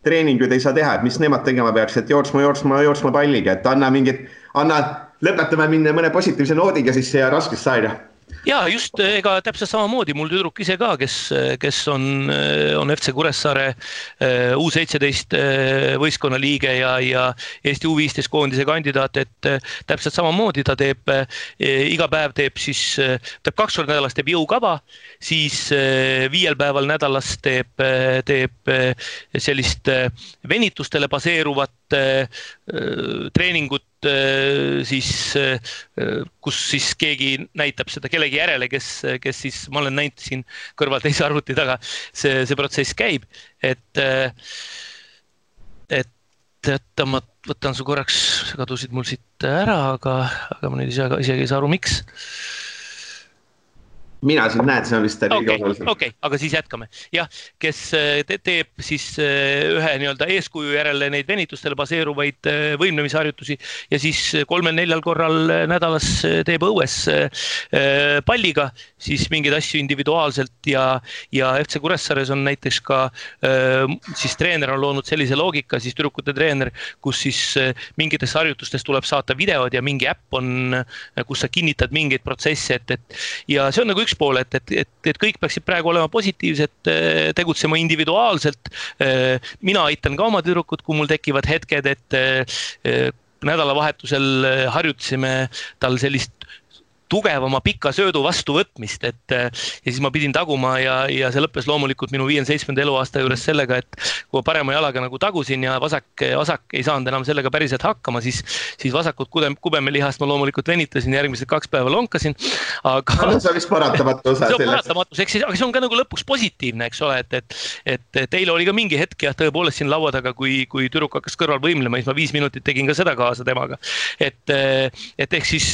treeninguid ei saa teha, et mis nemad tegema peaks, et jooksma, jooksma, jooksma palliga, et anna mingit, anna, lõpetame minna mõne positiivse noodiga siis siia raskesse aega ja just ega täpselt samamoodi mul tüdruk ise ka, kes, kes on, on FC Kuressaare äh, U seitseteist äh, võistkonna liige ja, ja Eesti U viisteist koondise kandidaat, et äh, täpselt samamoodi ta teeb iga päev teeb siis, teeb kaks korda nädalas teeb jõukava, siis viiel päeval nädalas teeb, teeb sellist venitustele baseeruvat treeningut Äh, siis, äh, kus siis keegi näitab seda kellegi järele, kes, kes siis, ma olen näinud siin kõrval teise arvuti taga, see, see protsess käib, et, äh, et oota, ma võtan su korraks, sa kadusid mul siit ära, aga, aga ma nüüd ise, isegi ei saa aru, miks mina sind näen, see on vist kõige olulisem. okei, aga siis jätkame. jah, kes äh, te teeb siis äh, ühe nii-öelda eeskuju järele neid venitustele baseeruvaid äh, võimlemisharjutusi ja siis kolmel-neljal korral nädalas teeb õues palliga siis mingeid asju individuaalselt ja, ja FC Kuressaares on näiteks ka siis treener on loonud sellise loogika, siis tüdrukute treener, kus siis mingites harjutustes tuleb saata videod ja mingi äpp on, kus sa kinnitad mingeid protsesse, et, et ja see on nagu üks pool, et, et, et, et kõik peaksid praegu olema positiivsed, eh, tegutsema individuaalselt. Eh, mina aitan ka oma tüdrukut, kui mul tekivad hetked, et eh, nädalavahetusel harjutasime tal sellist tugevama pika söödu vastuvõtmist, et ja siis ma pidin taguma ja, ja see lõppes loomulikult minu viiekümne seitsmenda eluaasta juures sellega, et kui ma parema jalaga nagu tagusin ja vasak, vasak ei saanud enam sellega päriselt hakkama, siis, siis vasakut kudem, kubemelihast ma loomulikult venitasin, järgmised kaks päeva lonkasin. aga no,. see on vist paratamatu osa. [LAUGHS] see on paratamatus, eks siis, aga see on ka nagu lõpuks positiivne, eks ole, et, et, et, eile oli ka mingi hetk jah, tõepoolest siin laua taga, kui, kui tüdruk hakkas kõrval võimlema, siis ma viis minutit tegin ka seda kaasa temaga. et, et ehk siis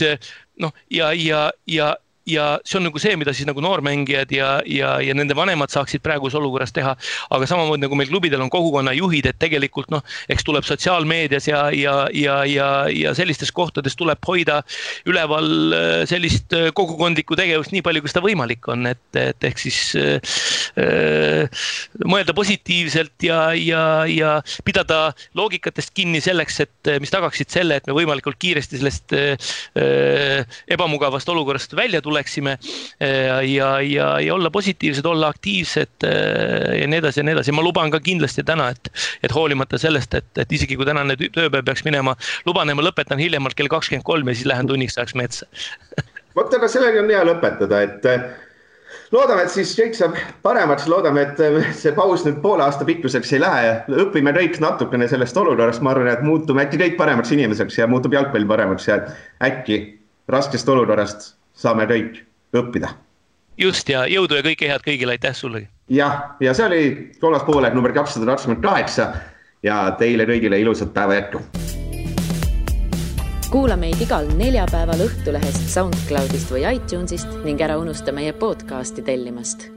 noh, ja, ja, ja ja see on nagu see, mida siis nagu noormängijad ja, ja, ja nende vanemad saaksid praeguses olukorras teha. aga samamoodi nagu meil klubidel on kogukonnajuhid, et tegelikult noh, eks tuleb sotsiaalmeedias ja, ja, ja, ja, ja sellistes kohtades tuleb hoida üleval äh, sellist äh, kogukondlikku tegevust nii palju, kui seda võimalik on, et, et ehk siis äh, mõelda positiivselt ja, ja, ja pidada loogikatest kinni selleks, et mis tagaksid selle, et me võimalikult kiiresti sellest äh, ebamugavast olukorrast välja tuleme tuleksime äh, ja, ja, ja olla positiivsed, olla aktiivsed äh, ja nii edasi ja nii edasi. ma luban ka kindlasti täna, et, et hoolimata sellest, et, et isegi kui tänane tööpäev peaks minema, luban, et ma lõpetan hiljemalt kell kakskümmend kolm ja siis lähen tunniks ajaks metsa [LAUGHS] vot, aga sellega on hea lõpetada, et äh, loodame, et siis kõik saab paremaks, loodame, et see paus nüüd poole aasta pikkuseks ei lähe. õpime kõik natukene sellest olukorrast, ma arvan, et muutume äkki kõik paremaks inimeseks ja muutub jalgpall paremaks ja äkki raskest olukorrast saame kõik õppida. just ja jõudu ja kõike head kõigile, aitäh sulle. jah, ja see oli kolmas poolek number kakssada kakskümmend kaheksa ja teile kõigile ilusat päeva jätku. kuula meid igal neljapäeval Õhtulehest, SoundCloudist või iTunesist ning ära unusta meie podcasti tellimast